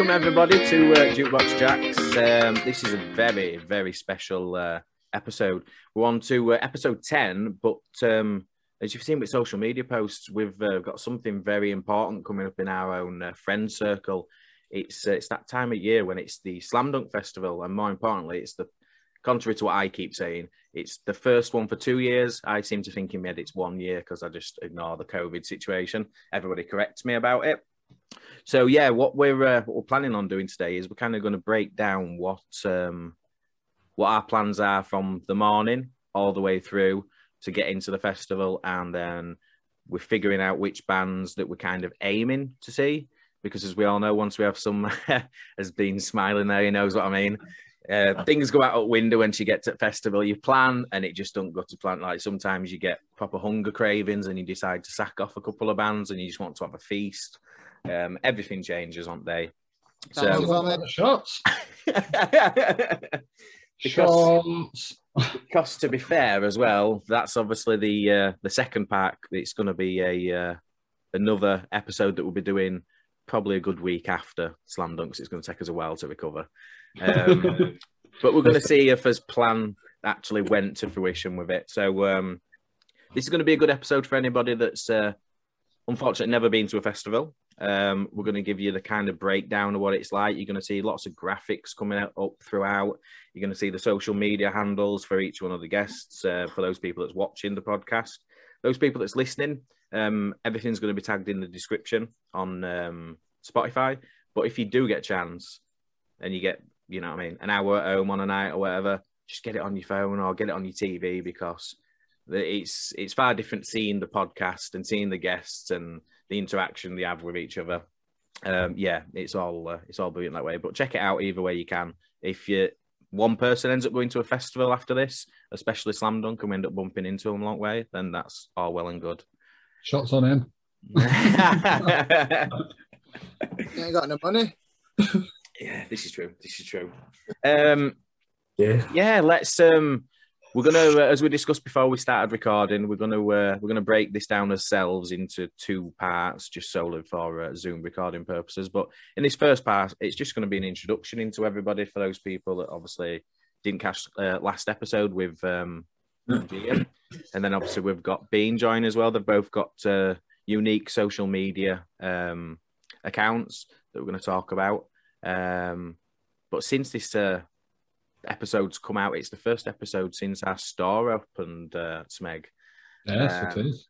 welcome everybody to uh, Jukebox Jacks. Um, this is a very, very special uh, episode. We're on to uh, episode 10, but um, as you've seen with social media posts, we've uh, got something very important coming up in our own uh, friend circle. It's, uh, it's that time of year when it's the Slam Dunk Festival, and more importantly, it's the contrary to what I keep saying, it's the first one for two years. I seem to think in my head it's one year because I just ignore the COVID situation. Everybody corrects me about it. So yeah, what we're uh, what we're planning on doing today is we're kind of going to break down what um, what our plans are from the morning all the way through to get into the festival, and then we're figuring out which bands that we're kind of aiming to see. Because as we all know, once we have some has been smiling there, he knows what I mean. Uh, things go out of window once you get to festival. You plan, and it just don't go to plan. Like sometimes you get proper hunger cravings, and you decide to sack off a couple of bands, and you just want to have a feast. Um, everything changes on day. So shots. because, because to be fair as well, that's obviously the uh, the second pack. It's going to be a uh, another episode that we'll be doing probably a good week after Slam Dunks. It's going to take us a while to recover, um, but we're going to see if his plan actually went to fruition with it. So um, this is going to be a good episode for anybody that's uh, unfortunately never been to a festival. Um, we're going to give you the kind of breakdown of what it's like. You're going to see lots of graphics coming out, up throughout. You're going to see the social media handles for each one of the guests. Uh, for those people that's watching the podcast, those people that's listening, um, everything's going to be tagged in the description on um, Spotify. But if you do get a chance and you get, you know what I mean, an hour at home on a night or whatever, just get it on your phone or get it on your TV because it's it's far different seeing the podcast and seeing the guests and the interaction they have with each other. Um, yeah, it's all uh, it's all brilliant that way. But check it out either way you can. If you one person ends up going to a festival after this, especially Slam Dunk, and we end up bumping into them a long way, then that's all well and good. Shots on him. you ain't got no money. yeah, this is true. This is true. Um, yeah, yeah. Let's um, we're gonna, uh, as we discussed before we started recording, we're gonna uh, we're gonna break this down ourselves into two parts, just solely for uh, Zoom recording purposes. But in this first part, it's just going to be an introduction into everybody for those people that obviously didn't catch uh, last episode with um, Gian. and then obviously we've got Bean join as well. They've both got uh, unique social media um, accounts that we're going to talk about. Um, but since this uh, episodes come out. It's the first episode since our store opened, uh, Smeg. Yes, um, it is.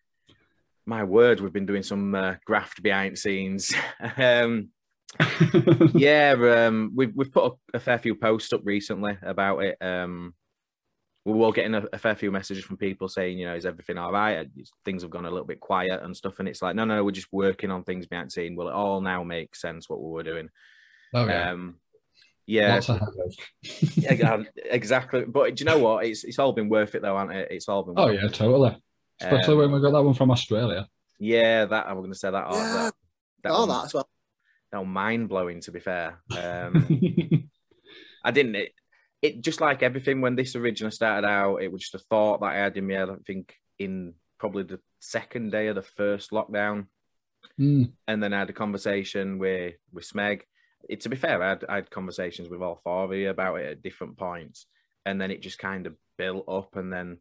My word, we've been doing some uh, graft behind scenes. um, yeah, um, we've we've put a, a, fair few posts up recently about it. Um, we were getting a, a, fair few messages from people saying, you know, is everything all right? Things have gone a little bit quiet and stuff. And it's like, no, no, we're just working on things behind the scene. Will it all now make sense what we were doing? Oh, yeah. Um, yeah, exactly. But do you know what? It's it's all been worth it though, hasn't it? It's all been. Oh yeah, totally. Especially um, when we got that one from Australia. Yeah, that I'm going to say that. Yeah. that, that oh, that as well. That mind blowing. To be fair, um, I didn't. It, it just like everything when this originally started out, it was just a thought that I had in my head. I think in probably the second day of the first lockdown, mm. and then I had a conversation with with Smeg, it, to be fair, I had, I had conversations with all four of you about it at different points, and then it just kind of built up, and then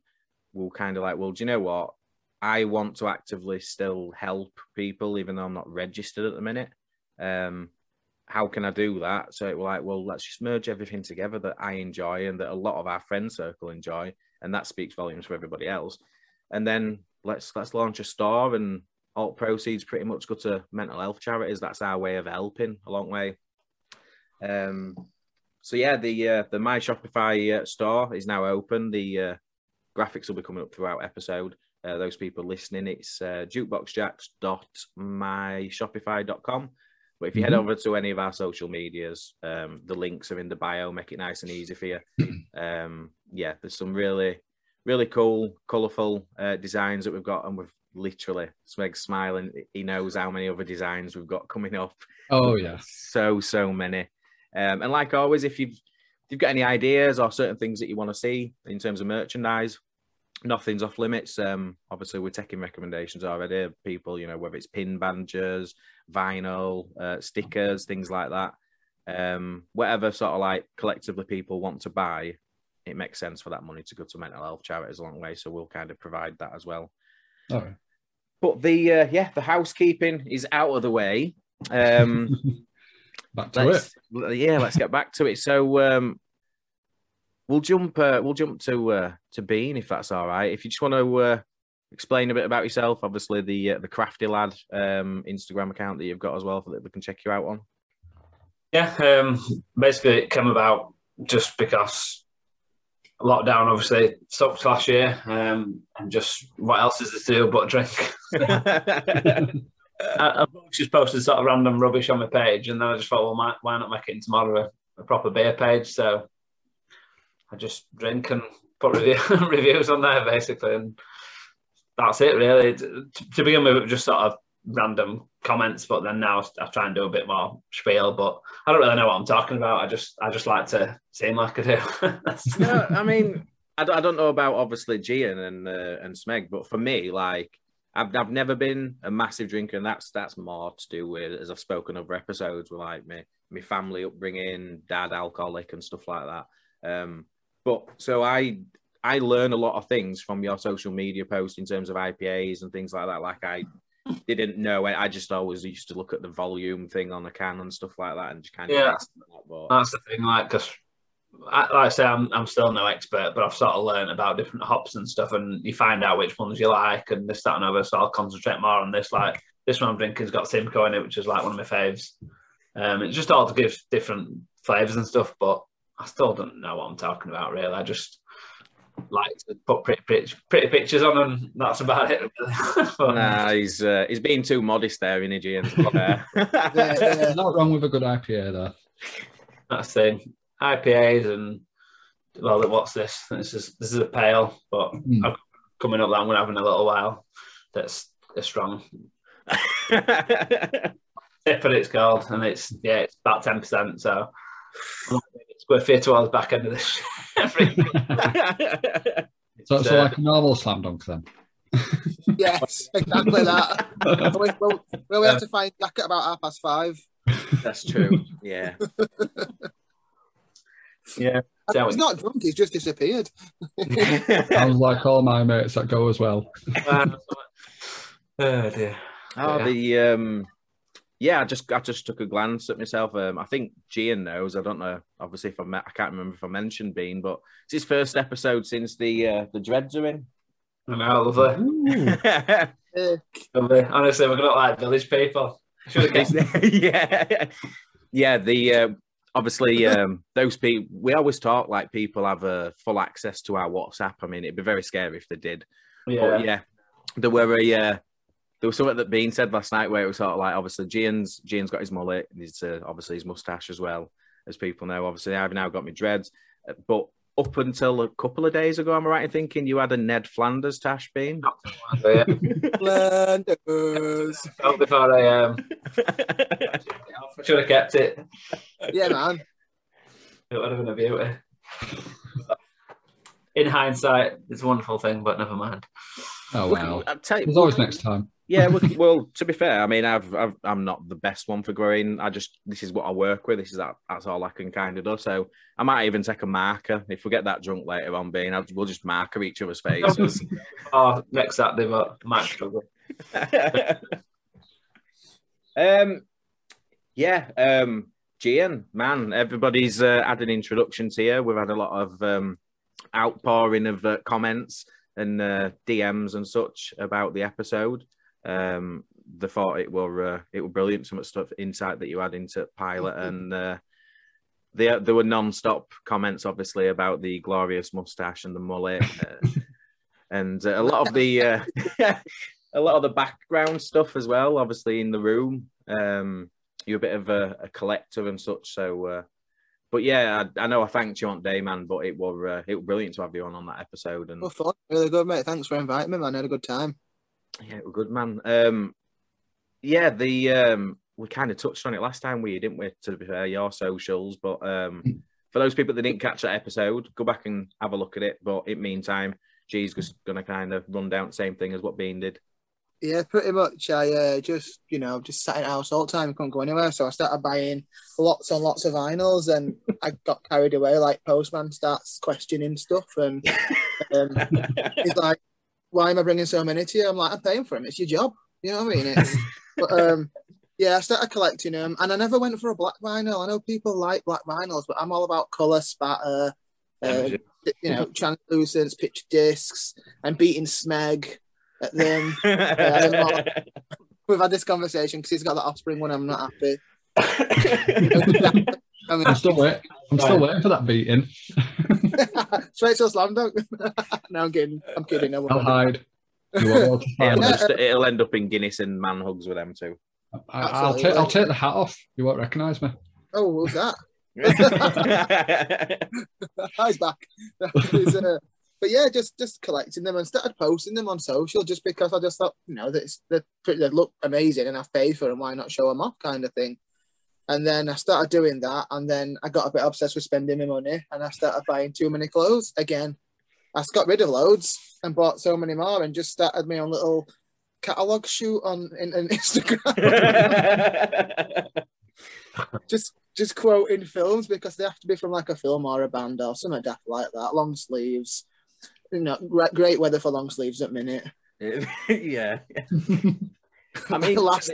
we'll kind of like, well, do you know what? I want to actively still help people, even though I'm not registered at the minute. Um, how can I do that? So it was like, well, let's just merge everything together that I enjoy and that a lot of our friend circle enjoy, and that speaks volumes for everybody else. And then let's let's launch a store, and all proceeds pretty much go to mental health charities. That's our way of helping a long way. Um, so yeah, the uh, the My Shopify uh, store is now open. The uh, graphics will be coming up throughout episode. Uh, those people listening, it's uh, jukeboxjacks.myshopify.com. But if you mm-hmm. head over to any of our social medias, um, the links are in the bio. Make it nice and easy for you. Um, yeah, there's some really, really cool, colourful uh, designs that we've got, and we've literally Smeg's smiling. He knows how many other designs we've got coming up. Oh yeah, so so many. Um, and like always, if you've if you've got any ideas or certain things that you want to see in terms of merchandise, nothing's off limits. Um, obviously, we're taking recommendations already. People, you know, whether it's pin badges, vinyl, uh, stickers, things like that. Um, whatever sort of like collectively people want to buy, it makes sense for that money to go to mental health charities a long way. So we'll kind of provide that as well. All right. But the uh, yeah, the housekeeping is out of the way. Um, Back to let's, yeah, let's get back to it. So um, we'll jump. Uh, we'll jump to uh, to Bean if that's all right. If you just want to uh, explain a bit about yourself, obviously the uh, the Crafty Lad um, Instagram account that you've got as well, that we can check you out on. Yeah, um, basically it came about just because lockdown obviously stopped last year, um, and just what else is there to do but drink? I, I've just posted sort of random rubbish on my page, and then I just thought, well, why, why not make it into more of a, a proper beer page? So I just drink and put review, reviews on there basically, and that's it really. To, to begin with, it was just sort of random comments, but then now I try and do a bit more spiel. But I don't really know what I'm talking about. I just I just like to seem like I do. no, I mean, I don't, I don't know about obviously Gian and uh, and Smeg, but for me, like I've I've never been a massive drinker, and that's that's more to do with as I've spoken over episodes with like me my family upbringing, dad alcoholic and stuff like that. Um, but so I I learn a lot of things from your social media posts in terms of IPAs and things like that. Like I didn't know. I just always used to look at the volume thing on the can and stuff like that, and just kind of yeah. That's the thing, like because. Like I say, I'm, I'm still no expert, but I've sort of learned about different hops and stuff, and you find out which ones you like, and this, that, and other. So I'll concentrate more on this. Like this one I'm drinking's got Simcoe in it, which is like one of my faves. Um, it's just all to give different flavors and stuff, but I still don't know what I'm talking about really. I just like to put pretty, pretty, pretty pictures on, and that's about it. but, nah, he's uh, he's being too modest there, isn't he, Gian? yeah, yeah. Not wrong with a good IPA though. That's the thing. IPAs and well, what's this? This is this is a pale, but mm. coming up that I'm gonna have in a little while. That's a strong. Tipper it's called, and it's yeah, it's about ten percent. So square feet towards the back end of this. so it's uh, like a normal slam dunk then. yes, exactly that. we'll, we'll, we'll have to find Jack at about half past five. That's true. Yeah. Yeah. He's not drunk, he's just disappeared. Sounds like all my mates that go as well. oh dear. Oh, yeah. the um yeah, I just I just took a glance at myself. Um, I think Gian knows. I don't know. Obviously, if I met, I can't remember if I mentioned Bean, but it's his first episode since the uh, the dreads are in. I know, lovely. lovely. Honestly, we're gonna like village people. yeah, yeah. The uh, obviously um, those people. We always talk like people have uh, full access to our WhatsApp. I mean, it'd be very scary if they did. Yeah, but yeah. There were a uh, there was something that Bean said last night where it was sort of like obviously Gian's Gian's got his mullet, he's uh, obviously his mustache as well, as people know. Obviously, I've now got my dreads, uh, but up until a couple of days ago, am I right in thinking you had a Ned Flanders tash, Bean? Flanders. before I um, I should have kept it. Yeah, man. It would have been a beauty. In hindsight, it's a wonderful thing, but never mind. Oh wow! There's always next time. Yeah, well, well, to be fair, I mean, I've, I've I'm not the best one for growing. I just this is what I work with. This is that that's all I can kind of do. So I might even take a marker if we get that drunk later on. Being, I'll, we'll just marker each other's faces. oh, next Saturday, but might struggle. um, yeah, um, Gian, man, everybody's uh, adding introductions here. We've had a lot of um, outpouring of uh, comments and uh, DMs and such about the episode. Um, they thought it were uh, it were brilliant. Some stuff insight that you had into pilot, mm-hmm. and uh, there there were non-stop comments, obviously, about the glorious mustache and the mullet, uh, and uh, a lot of the uh, a lot of the background stuff as well. Obviously, in the room, um, you're a bit of a, a collector and such. So, uh, but yeah, I, I, know I thanked you on day, man, but it uh, it was brilliant to have you on on that episode. And well, fun, really good, mate. Thanks for inviting me, man. I had a good time. Yeah, we're good, man. Um, yeah, the um, we kind of touched on it last time, we didn't we? To be fair, your socials, but um, for those people that didn't catch that episode, go back and have a look at it. But in meantime, G's just gonna kind of run down the same thing as what Bean did. Yeah, pretty much. I uh, just, you know, just sat in house all the time, couldn't go anywhere. So I started buying lots and lots of vinyls, and I got carried away. Like Postman starts questioning stuff, and um, he's like, "Why am I bringing so many to you?" I'm like, "I'm paying for them. It's your job." You know what I mean? It's, but um, yeah, I started collecting them, and I never went for a black vinyl. I know people like black vinyls, but I'm all about color, spatter, uh, you know, translucents, picture discs, and beating Smeg at them. Uh, We've had this conversation because he's got the offspring one. I'm not happy. I mean, I'm still waiting. I'm still waiting for that beating. straight to a slam dunk. no, I'm kidding. I'm kidding. I I'll won't. hide. You won't be able to find it'll, it. just- it'll end up in Guinness and man hugs with them too. I, I'll take. I'll take the hat off. You won't recognise me. Oh, who's that? Eyes back. He's, uh, but yeah, just just collecting them and started posting them on social just because I just thought, you know, that they're they look amazing and I've paid for them. Why not show them off, kind of thing. And then I started doing that, and then I got a bit obsessed with spending my money, and I started buying too many clothes again. I got rid of loads and bought so many more, and just started my own little catalog shoot on in, in Instagram. just just quoting films because they have to be from like a film or a band or something daft like that. Long sleeves, you know, great, great weather for long sleeves at minute. yeah. I mean, Last-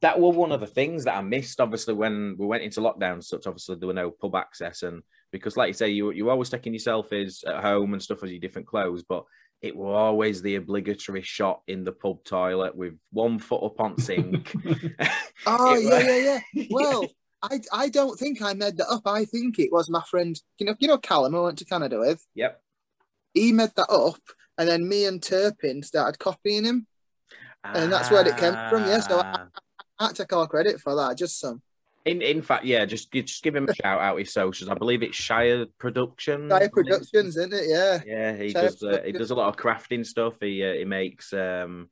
that were one of the things that I missed. Obviously, when we went into lockdown, such obviously there were no pub access, and because, like you say, you you always taking your selfies at home and stuff as your different clothes, but it were always the obligatory shot in the pub toilet with one foot up on sink. Oh It yeah, wa- yeah, yeah. Well, I I don't think I made that up. I think it was my friend, you know, you know Callum, I went to Canada with. yep. He made that up, and then me and Turpin started copying him. And that's where it came from, yeah, so Ah. I can't take all credit for that. Just some In in fact, yeah, just just give him a shout out his socials. I believe it's Shire Productions. Shire Productions, isn't it? Yeah. Yeah, he Shire does. Uh, he does a lot of crafting stuff. He uh, he makes um,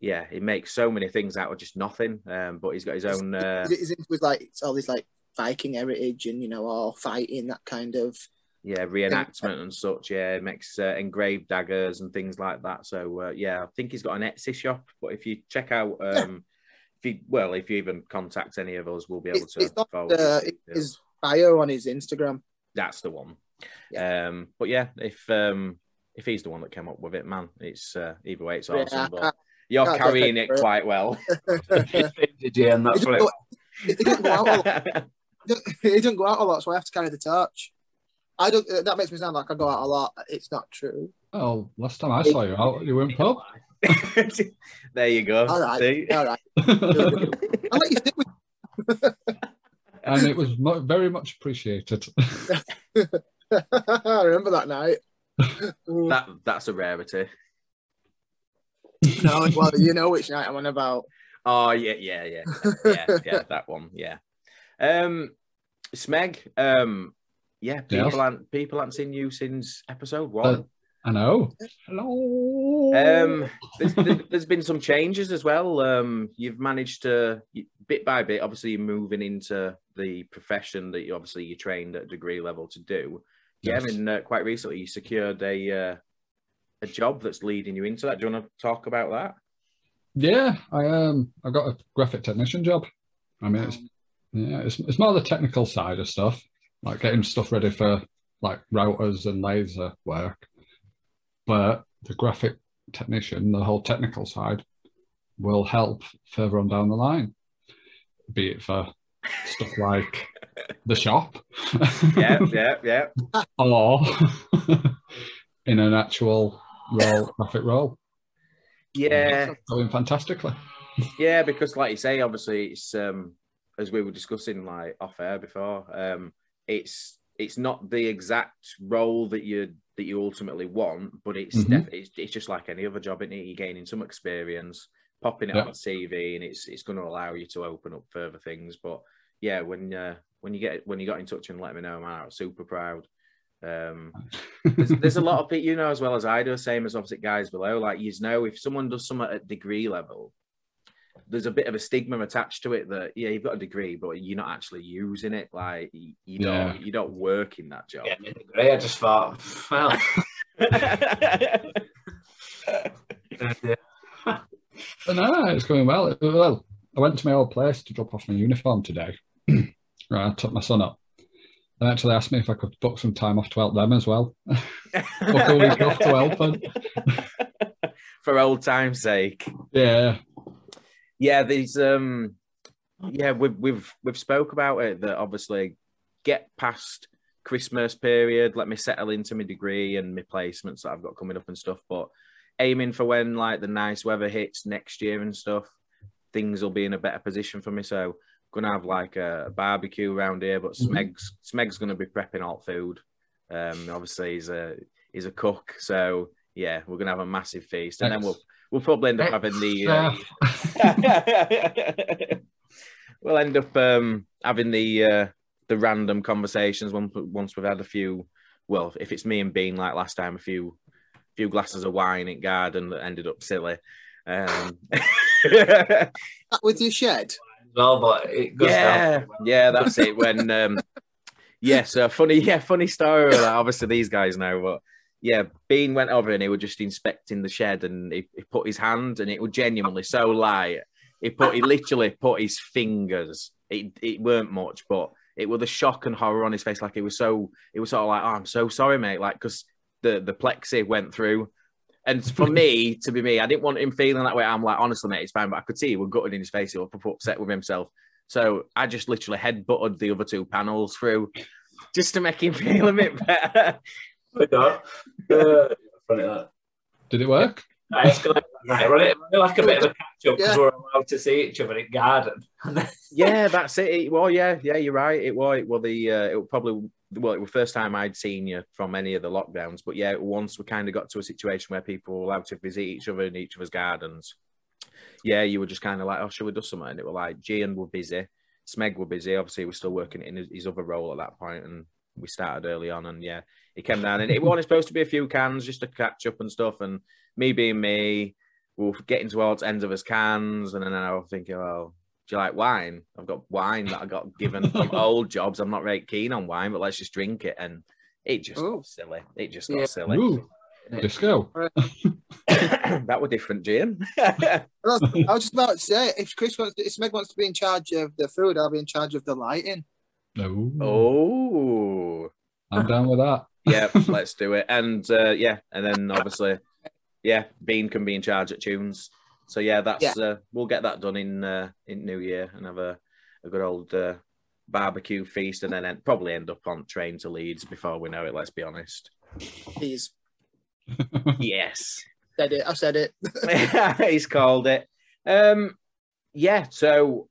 yeah, he makes so many things out of just nothing. Um, but he's got his own. Uh, He's into with like it's all these like Viking heritage and you know all fighting that kind of. yeah, reenactment and such. Yeah, he makes uh, engraved daggers and things like that. So uh, yeah, I think he's got an Etsy shop. But if you check out, um, you well, if you even contact any of us, we'll be able It's, to. it's not uh, his his bio on his Instagram. That's the one. Um, but yeah, if um, if he's the one that came up with it, man, it's uh, either way, it's awesome. I but can't- you're carrying it for it. quite well. Vintage, yeah, and that's what doesn't, it, go, he doesn't go out a lot. He doesn't go out a lot, so I have to carry the torch. I don't. uh, That makes me sound like I go out a lot. It's not true. Oh, last time I saw you out, you were in pub. there you go. All right, See? all right. I'll let you stick with. and it was mu- very much appreciated. I remember that night. That that's a rarity. no, well, you know which night I'm on about. Oh yeah, yeah, yeah, yeah, yeah. That one, yeah. Um, Smeg. Um, yeah. People Yes. aren't people aren't seen you since episode one. I know. Hello. Um, there's, there- there's been some changes as well. Um, you've managed to bit by bit. Obviously, you're moving into the profession that you obviously you trained at degree level to do. Yeah, Yes. I mean, uh, quite recently you secured a uh, a job that's leading you into that. Do you want to talk about that? Yeah, I um, I got a graphic technician job. I mean, it's yeah, it's, it's more the technical side of stuff, like getting stuff ready for like routers and laser work. But the graphic technician, the whole technical side, will help further on down the line, be it for stuff like the shop, Yeah, yeah, yeah. or in an actual role, graphic role, Yeah, going fantastically. yeah, because like you say, obviously it's um as we were discussing like off air before, um it's it's not the exact role that you that you ultimately want, but it's Mhm. def- it's, it's just like any other job, isn't it? You're gaining some experience, popping it Yeah. on a CV, and it's it's going to allow you to open up further things. But yeah, when uh, when you get when you got in touch and let me know, man, I was super proud. Um, there's, there's a lot of people, you know, as well as I do, same as opposite guys below. Like you know, if someone does something at degree level, there's a bit of a stigma attached to it that yeah, you've got a degree, but you're not actually using it. Like you, you don't you don't work in that job. yeah, I. I just thought, well, yeah. no, it's going well. Well, I went to my old place to drop off my uniform today. right, I took my son up. They actually asked me if I could book some time off to help them as well. book a week off to help them. For old time's sake. Yeah. Yeah, these um yeah, we've we've we've spoke about it that obviously get past Christmas period, let me settle into my degree and my placements that I've got coming up and stuff. But aiming for when like the nice weather hits next year and stuff, things will be in a better position for me. So gonna have like a barbecue around here, but Mhm. Smeg's Smeg's gonna be prepping all food. Um, obviously he's a he's a cook, so yeah, we're gonna have a massive feast, and then we'll we'll probably end up having the. Uh, we'll end up um, having the uh, the random conversations once once we've had a few. Well, if it's me and Bean like last time, a few few glasses of wine in garden that ended up silly. Um, That with your shed. well, but it goes yeah, down. yeah, that's it. When um, yeah, so funny, yeah, funny story. with. Obviously, these guys know, but yeah, Bean went over and he was just inspecting the shed, and he, he put his hand, and it was genuinely so light. He put, he literally put his fingers. It it weren't much, but it was the shock and horror on his face. Like it was so, it was sort of like, oh, I'm so sorry, mate. Like because the the plexi went through. And for me, to be me, I didn't want him feeling that way. I'm like, honestly, mate, it's fine. But I could see he was gutted in his face. He was upset with himself. So I just literally head butted the other two panels through just to make him feel a bit better. We go. Uh, funny that. Did it work? I escalated that night. Run it run it like a bit of a catch up because Yeah. we're allowed to see each other in garden. yeah, that's it. it. Well, yeah, yeah, you're right. It was, it was the, uh, it was probably, well, it was the first time I'd seen you from any of the lockdowns. But yeah, once we kind of got to a situation where people were allowed to visit each other in each other's gardens, yeah, you were just kind of like, oh, should we do something? And it was like, Gian were busy, Smeg were busy. Obviously, we're still working in his, his other role at that point, and we started early on. And yeah, he came down, and it wasn't supposed to be a few cans just to catch up and stuff. And me being me, we were getting towards ends of his cans, and then I was thinking, well, do you like wine? I've got wine that I got given from old jobs. I'm not very keen on wine, but let's just drink it. And it just Ooh. got silly. It just got Yeah. silly. Ooh, disco. that were different, Jim. I was, just about to say, if Chris wants, if Meg wants to be in charge of the food, I'll be in charge of the lighting. No. oh, I'm down with that. Yeah, let's do it. And uh, yeah, and then obviously, yeah, Bean can be in charge at tunes. So yeah, that's uh, we'll get that done in uh, in New Year and have a, a good old uh, barbecue feast, and then end, probably end up on train to Leeds before we know it. Let's be honest. He's Yes. said it. I said it. he's called it. Um, yeah, so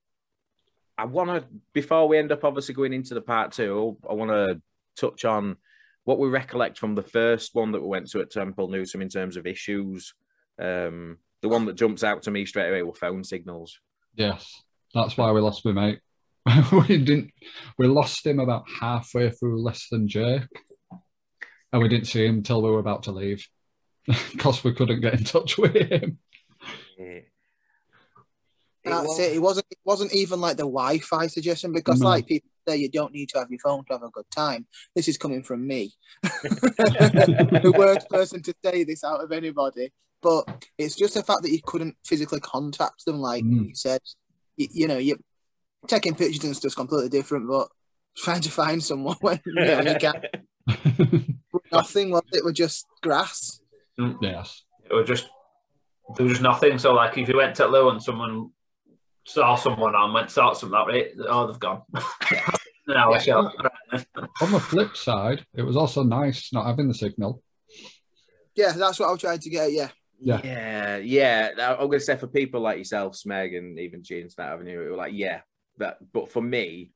I want to, before we end up obviously going into the part two, I want to touch on what we recollect from the first one that we went to at Temple Newsam in terms of issues. Um, the one that jumps out to me straight away were phone signals. Yes, that's why we lost my mate. we didn't. We lost him about halfway through less than Jake, and we didn't see him until we were about to leave because we couldn't get in touch with him. Yeah. That's it. It wasn't. It wasn't even like the Wi-Fi suggestion because, No. like people say, you don't need to have your phone to have a good time. This is coming from me, the worst person to say this out of anybody. But it's just the fact that you couldn't physically contact them, like Mm. you said. You, you know, you taking pictures and stuff's completely different, but trying to find someone when you, know, you can't. Nothing. Was it? Were just grass. yes. It was just there was just nothing. So like if you went to loo and someone saw someone on, went sort something that right? Oh, they've gone. no, I shall. On the flip side, it was also nice not having the signal. Yeah, that's what I was trying to get. Yeah. Yeah. Yeah, yeah. I'm going to say for people like yourself, Smeg, and even Gene Stat Avenue, it was like, yeah, that. But for me,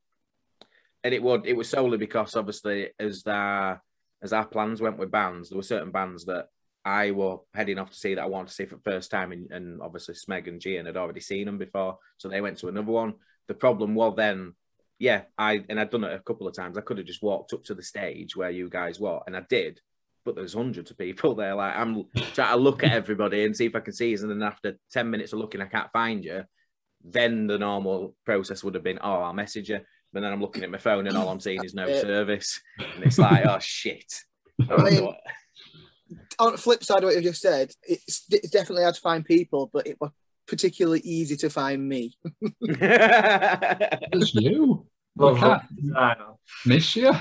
and it would, it was solely because obviously as our as our plans went with bands, there were certain bands that I were heading off to see that I wanted to see for the first time, and, and obviously Smeg and Gian had already seen them before, so they went to another one. The problem was then, yeah, I and I'd done it a couple of times. I could have just walked up to the stage where you guys were, and I did, but there's hundreds of people there. Like I'm trying to look at everybody and see if I can see you, and then after ten minutes of looking, I can't find you. Then the normal process would have been, oh, I'll message you. But then I'm looking at my phone and all I'm seeing is no uh, service, and it's like, oh shit. I mean, on the flip side of what you just said, it's, it's definitely hard to find people, but it was particularly easy to find me. It's you. Love We that can't design. miss you.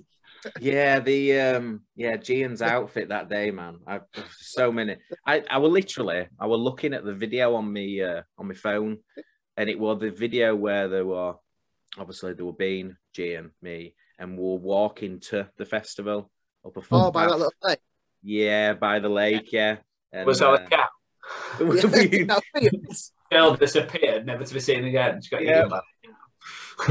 yeah, the um, yeah, Gian's outfit that day, man. I so many. I, I were literally, I were looking at the video on me uh, on my phone, and it was the video where there were obviously there were Bean, Gian, me, and we were walking to the festival up a Oh, by that little thing. Yeah, by the lake. Yeah. And, Was that uh, a cat? Yeah, that was- Girl disappeared, never to be seen again. She got Yeah.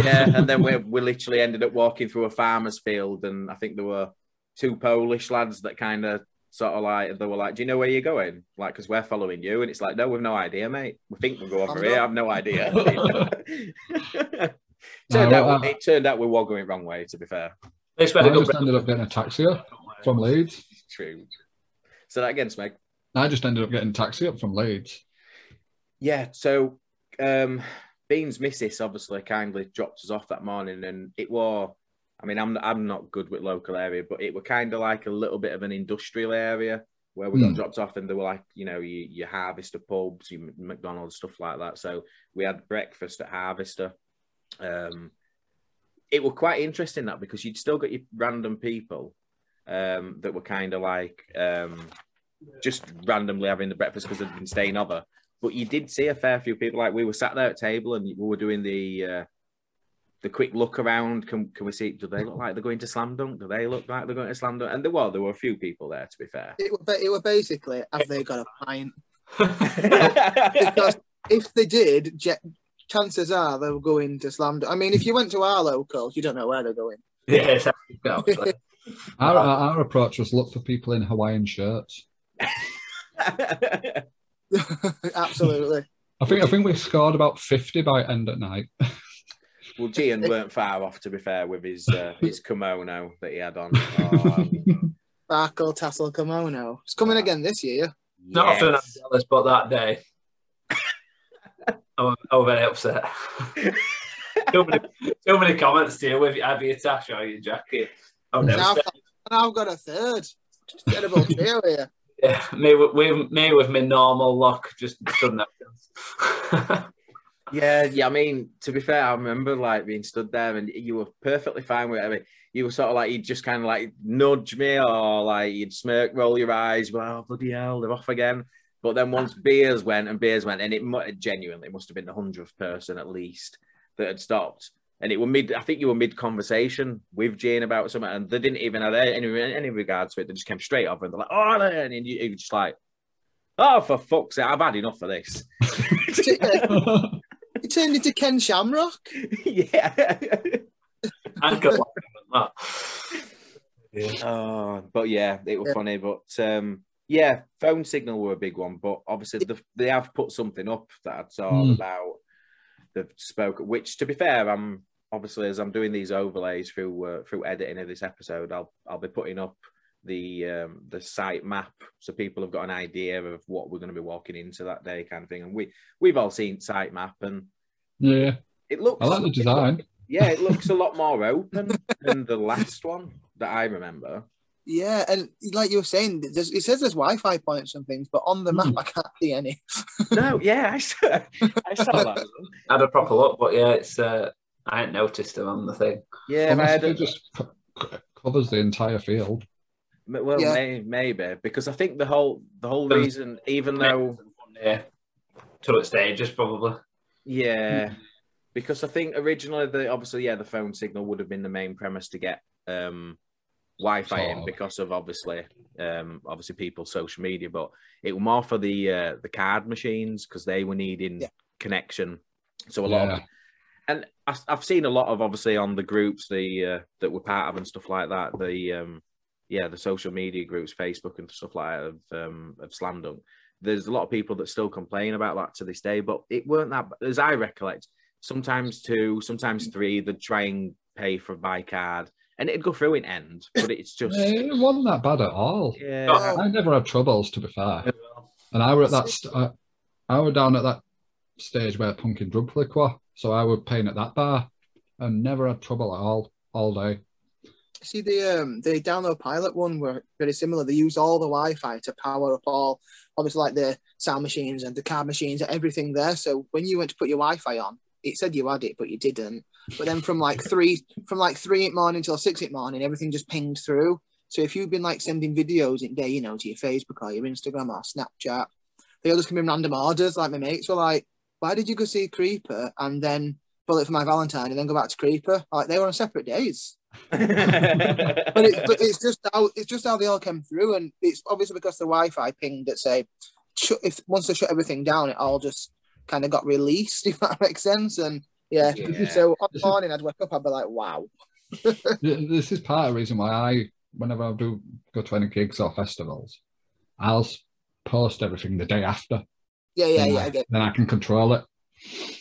yeah, and then we we literally ended up walking through a farmer's field, and I think there were two Polish lads that kind of sort of like they were like, "Do you know where you're going?" Like, because we're following you, and it's like, "No, we've no idea, mate. We think we'll go over I'm here. not- I've no idea." turned No, out well, it turned out we were going the wrong way. To be fair, At least we had I a good just ended up getting a taxi from Leeds. True. So that again, Smeg. I just ended up getting taxi up from Leeds. Yeah, so um Bean's missus obviously kindly dropped us off that morning and it was I mean I'm I'm not good with local area, but it were kind of like a little bit of an industrial area where we got Hmm. dropped off and they were like, you know, you you Harvester pubs, you McDonald's, stuff like that. So we had breakfast at Harvester. Um it were quite interesting that because you'd still got your random people um that were kind of like um just randomly having the breakfast because they'd been staying over. But you did see a fair few people. Like we were sat there at table and we were doing the uh, the quick look around. Can can we see? Do they look like they're going to slam dunk? Do they look like they're going to slam dunk? And there were there were a few people there. To be fair, it, were, it were basically, have they got a pint? Because if they did, je- chances are they were going to slam. Dunk. I mean, if you went to our locals, you don't know where they're going. Yeah, exactly. Obviously. Our, our, our approach was look for people in Hawaiian shirts. Absolutely. I think I think we scored about fifty by end at night. well, Gian weren't far off. To be fair, with his uh, his kimono that he had on. Oh, Sparkle tassel kimono. It's coming again this year. Not often I'm jealous, but that day, I was, I was very upset. too, many, too many comments to you with your heavy attach or your jacket. Oh, I've never Now I've, got, now I've got a third. Just terrible trio here. yeah, me, with- with me with my normal luck, just stood there. Yeah, yeah. I mean, to be fair, I remember like being stood there, and you were perfectly fine with it. I mean, you were sort of like you'd just kind of like nudge me, or like you'd smirk, roll your eyes, well, oh, bloody hell, they're off again. But then once beers went and beers went, and it mu- genuinely must have been the hundredth person at least that had stopped. And it were mid. I think you were mid conversation with Jane about something, and they didn't even have any any regard to it. They just came straight over, and they're like, "Oh," and you, you were just like, "Oh, for fuck's sake, I've had enough of this." It turned into Ken Shamrock. yeah. I could laugh at that. Yeah. Oh, but yeah, it was Yeah. funny. But um, yeah, phone signal were a big one. But obviously, the, they have put something up that I saw Hmm. about the spoke. Which, to be fair, I'm obviously as I'm doing these overlays through uh, through editing of this episode, I'll I'll be putting up the um, the site map so people have got an idea of what we're going to be walking into that day, kind of thing. And we we've all seen site map, and yeah, it looks. I like the design. Yeah, it looks a lot more open than the last one that I remember. Yeah, and like you were saying, there's, it says there's Wi-Fi points and things, but on the map Hmm. I can't see any. No, yeah, I saw, I saw that. I had a proper look, but yeah, it's uh, I hadn't noticed them on the thing. Yeah, but I Unless had it a, just co- co- covers the entire field. well, Yeah. may, maybe because I think the whole the whole Um, reason, even though Yeah, to its stages probably. yeah, because I think originally the obviously yeah the phone signal would have been the main premise to get um Wi-Fi in because of obviously um obviously people's social media, but it was more for the uh, the card machines because they were needing Yeah. connection. So a lot of and I've seen a lot of obviously on the groups the uh, that we're part of and stuff like that. The um, yeah, the social media groups, Facebook and stuff like that of um, of Slam Dunk. There's a lot of people that still complain about that to this day, but it weren't that. As I recollect, sometimes two, sometimes three. They'd try and pay for by card, and it'd go through in end. But it's just Yeah, It wasn't that bad at all. yeah. I never had troubles, to be fair. And I were at that. St- uh, I were down at that stage where Punk in Drublic were, so I were paying at that bar, and never had trouble at all all day. See the um the download pilot one were very similar. They used all the Wi-Fi to power up all, obviously like the sound machines and the card machines and everything there. So when you went to put your Wi-Fi on, it said you had it, but you didn't. But then from like three from like three in the morning till six in the morning, everything just pinged through. So if you've been like sending videos in day, you know, to your Facebook or your Instagram or Snapchat, they all just come in random orders. Like my mates were like, "Why did you go see Creeper and then bullet for my Valentine and then go back to Creeper?" Like they were on separate days. But, it, but it's just how it's just how they all came through, and it's obviously because the Wi-Fi pinged that say, if once they shut everything down, it all just kind of got released. If that makes sense, and yeah. Yeah. So on the morning, I'd wake up, I'd be like, "Wow." This is part of the reason why I, whenever I do go to any gigs or festivals, I'll post everything the day after. Yeah, yeah, Then yeah. I- I. Then I can control it.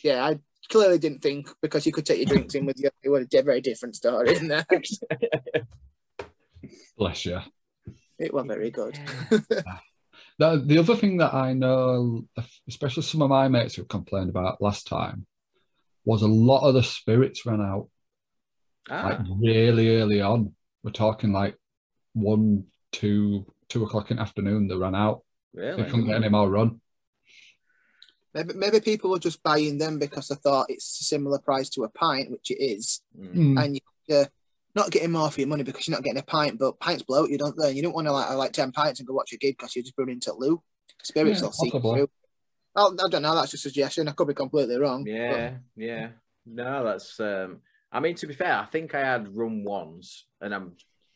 Yeah, I clearly didn't think because you could take your drinks in with you. It was a very different story, isn't it? Bless you. It was very good. The, the other thing that I know, especially some of my mates who complained about last time, was a lot of the spirits ran out like ah, really early on. We're talking like one, two, two o'clock in the afternoon. They ran out. They couldn't get any more run. Maybe, maybe people were just buying them because they thought it's a similar price to a pint, which it is, Mm. And you're not getting more for your money because you're not getting a pint. But pints bloat you, don't they? You don't want to like have like ten pints and go watch a gig because you're just running into loo. Spirits Yeah, will see possibly. through. I, I don't know. That's a suggestion. I could be completely wrong. but- Yeah, yeah. No, that's. um I mean, to be fair, I think I had rum once, and I'm.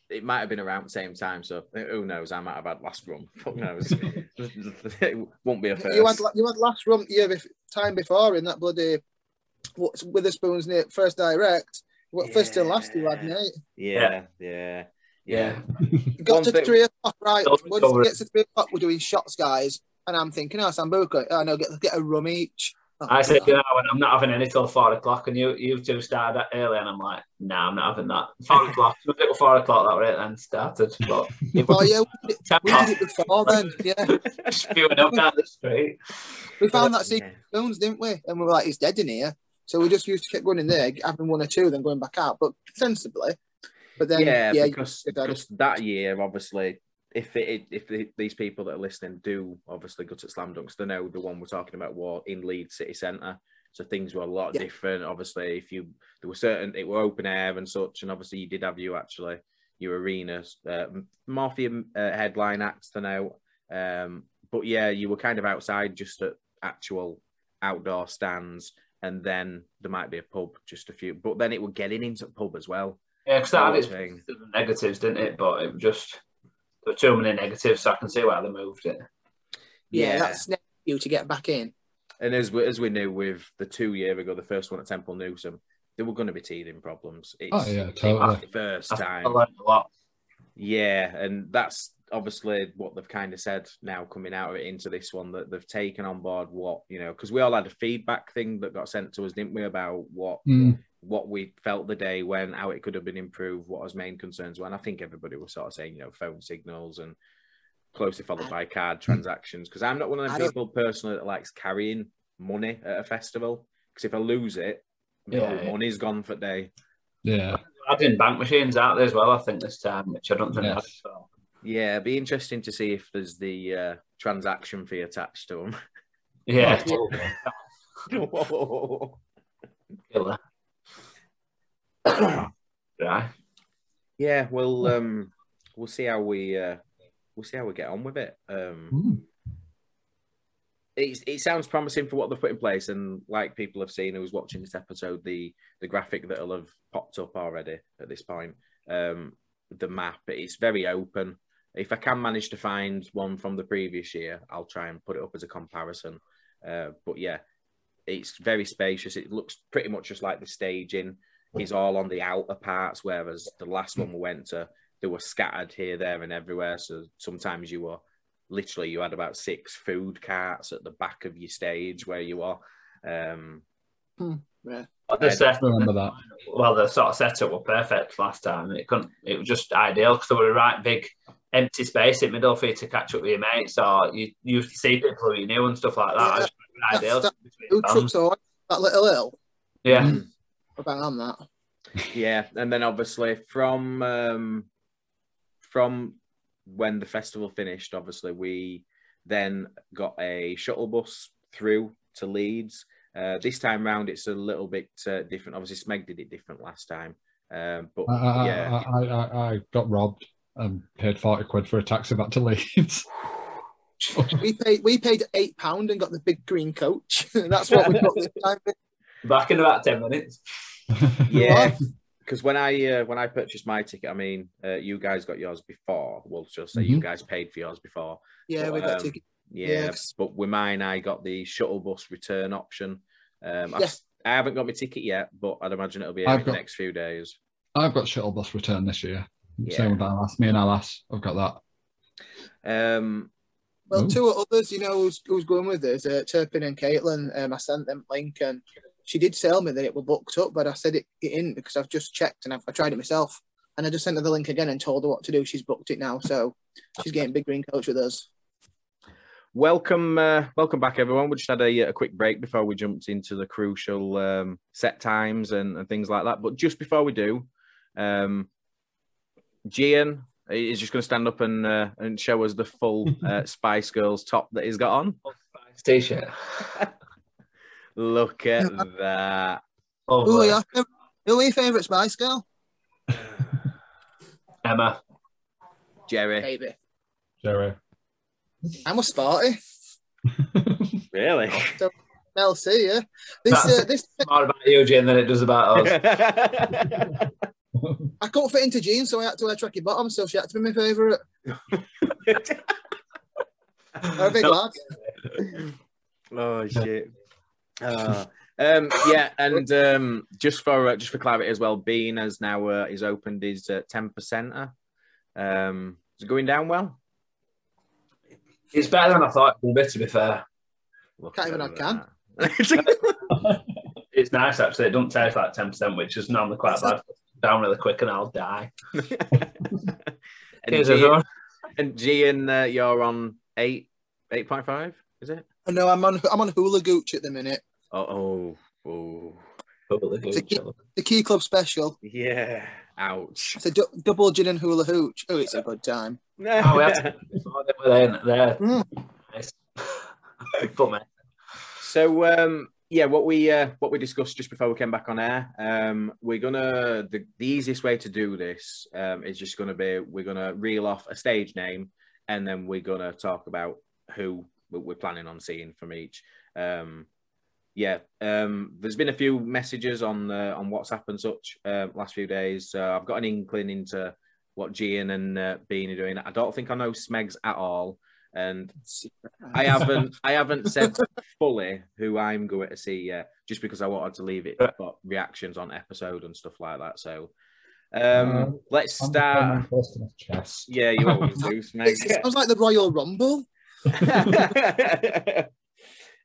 It might have been around the same time, so who knows? I might have had last rum. Fuck knows. it won't be a first. You had you had last rum year time before in that bloody what's Wetherspoon's near first direct. What first and last you had, mate? yeah, yeah, yeah. It got One to thing- three o'clock, right? Once it it. gets to three o'clock, we're doing shots, guys. And I'm thinking, oh, Sambuca, oh no, get get a rum each. Oh, I said, God. you know, I'm not having any till four o'clock, and you you two started that early, and I'm like, no, I'm not having that. Four o'clock, it was four o'clock that right then started, but it Oh yeah, we did, it, we did it before then. Yeah, spewing up down the street. we found that secret Yeah. spoons, didn't we? And we were like, it's dead in here. So we just used to keep going in there, having one or two, then going back out, but sensibly. But then, yeah, yeah, because, because that year, obviously, if it if the, these people that are listening do obviously go to Slam Dunks, they know the one we're talking about was in Leeds City Centre. So things were a lot Yeah. different. Obviously, if you there were certain it were open air and such, and obviously you did have you actually your arenas, uh, more for your uh, headline acts than out. Um, but yeah, you were kind of outside just at actual outdoor stands, and then there might be a pub, just a few. But then it would getting into the pub as well. Yeah, because that had its Thing. positives and negatives, didn't it? But it just there were too many negatives, so I can see why they moved it. yeah, that's next you to get back in. And as we, as we knew with the two year ago, the first one at Temple Newsam, there were going to be teething problems. It's, Oh, yeah, it's totally. the first time. I learned a lot. Yeah, and that's obviously what they've kind of said now coming out of it into this one that they've taken on board what you know because we all had a feedback thing that got sent to us, didn't we, about what Mm. What we felt the day when how it could have been improved, what our main concerns were. And I think everybody was sort of saying you know phone signals and closely followed by card transactions because I'm not one of the people personally that likes carrying money at a festival because if I lose it, Yeah, all yeah. money's gone for the day. Yeah. Adding bank machines out there as well, I think this time, which I don't think. Yes. I. Yeah, it'd be interesting to see if there's the uh, transaction fee attached to them. Yeah, Whoa. killer. right. yeah, we'll um, we'll see how we uh, we'll see how we get on with it. Um, Mm. it, it sounds promising for what they've put in place, and like people have seen who's watching this episode, the the graphic that'll have popped up already at this point, um, the map it's very open. If I can manage to find one from the previous year, I'll try and put it up as a comparison. Uh, but yeah, it's very spacious. It looks pretty much just like the staging is all on the outer parts, whereas the last one we went to, they were scattered here, there, and everywhere. So sometimes you were literally you had about six food carts at the back of your stage where you are. Um, Yeah. But the set, Remember that. well, the sort of setup were perfect last time. It couldn't. It was just ideal because there were a right big empty space in the middle for you to catch up with your mates, or you you used to see people who you knew and stuff like that. Yeah, that's- ideal. that- between Two bands. trucks or that little hill. Yeah, Mm. Bang on that. yeah, and then obviously from um, from when the festival finished, obviously we then got a shuttle bus through to Leeds. Uh, this time round, it's a little bit uh, different. Obviously, Smeg did it different last time, um, but I, I, yeah, I, I, I got robbed and paid 40 quid for a taxi back to Leeds. We paid we paid eight pound and got the big green coach. That's what we got this time. Back in about 10 minutes. yeah. Because when I uh, when I purchased my ticket, I mean, uh, you guys got yours before. We'll just say you Mhm. guys paid for yours before. Yeah, we got Um, tickets. Yeah, Yes. but with mine, I got the shuttle bus return option. Um, I've, Yeah. s- I haven't got my ticket yet, but I'd imagine it'll be I've out in the next few days. I've got shuttle bus return this year. Yeah. Same with Alice. Me and Alice, I've got that. Um, Well, Ooh. two others, you know, who's, who's going with us, uh, Turpin and Caitlin. Um, I sent them link and she did tell me that it were booked up, but I said it, it in because I've just checked and I've, I tried it myself. And I just sent her the link again and told her what to do. She's booked it now, so she's getting big green coach with us. welcome, uh, welcome back, everyone. We just had a, a quick break before we jumped into the crucial um, set times and, and things like that. But just before we do, um, Gian is just going to stand up and uh, and show us the full uh, Spice Girls top that he's got on. T shirt. Look at that. Who are your, who are your favourite Spice Girl? Emma. Geri. Baby. Geri. I'm a Sporty. Really? Mel C, yeah. This, uh, this, More about Eugene than it does about us. I couldn't fit into jeans, so I had to wear tracky bottoms, so she had to be my favourite. I'm a big No, lad. oh shit. Uh, um, yeah, and um, just for uh, just for clarity as well, Bean has now uh, he's opened his ten percenter. Um, is it going down well? It's better than I thought it would be, to be fair. Look Can't even at have can. It's nice, actually. It doesn't taste like 10%, which is normally quite bad. Down really quick and I'll die. and, Here's Gian, everyone. and Gian, uh, you're on eight eight point five, is it? Oh, no, I'm on I'm on Hula Hooch at the minute. Oh, oh, oh, Totally good. It's a key- The Key Club special. yeah. Ouch. It's a du- double gin and hula hooch. Oh, it's a good time. Oh, we have to- They're, they're Mm. nice. So um, yeah, what we uh, what we discussed just before we came back on air, um, we're gonna the, the easiest way to do this um, is just gonna be we're gonna reel off a stage name and then we're gonna talk about who we- we're planning on seeing from each. Um, yeah, um, there's been a few messages on uh, on WhatsApp and such uh, last few days. So I've got an inkling into what Gian and uh, Bean are doing. I don't think I know Smegs at all, and I haven't I haven't said fully who I'm going to see yet, just because I wanted to leave it for reactions on episode and stuff like that. So um, Uh, let's start. close to my chest. Yeah, you always do, It sounds like the Royal Rumble.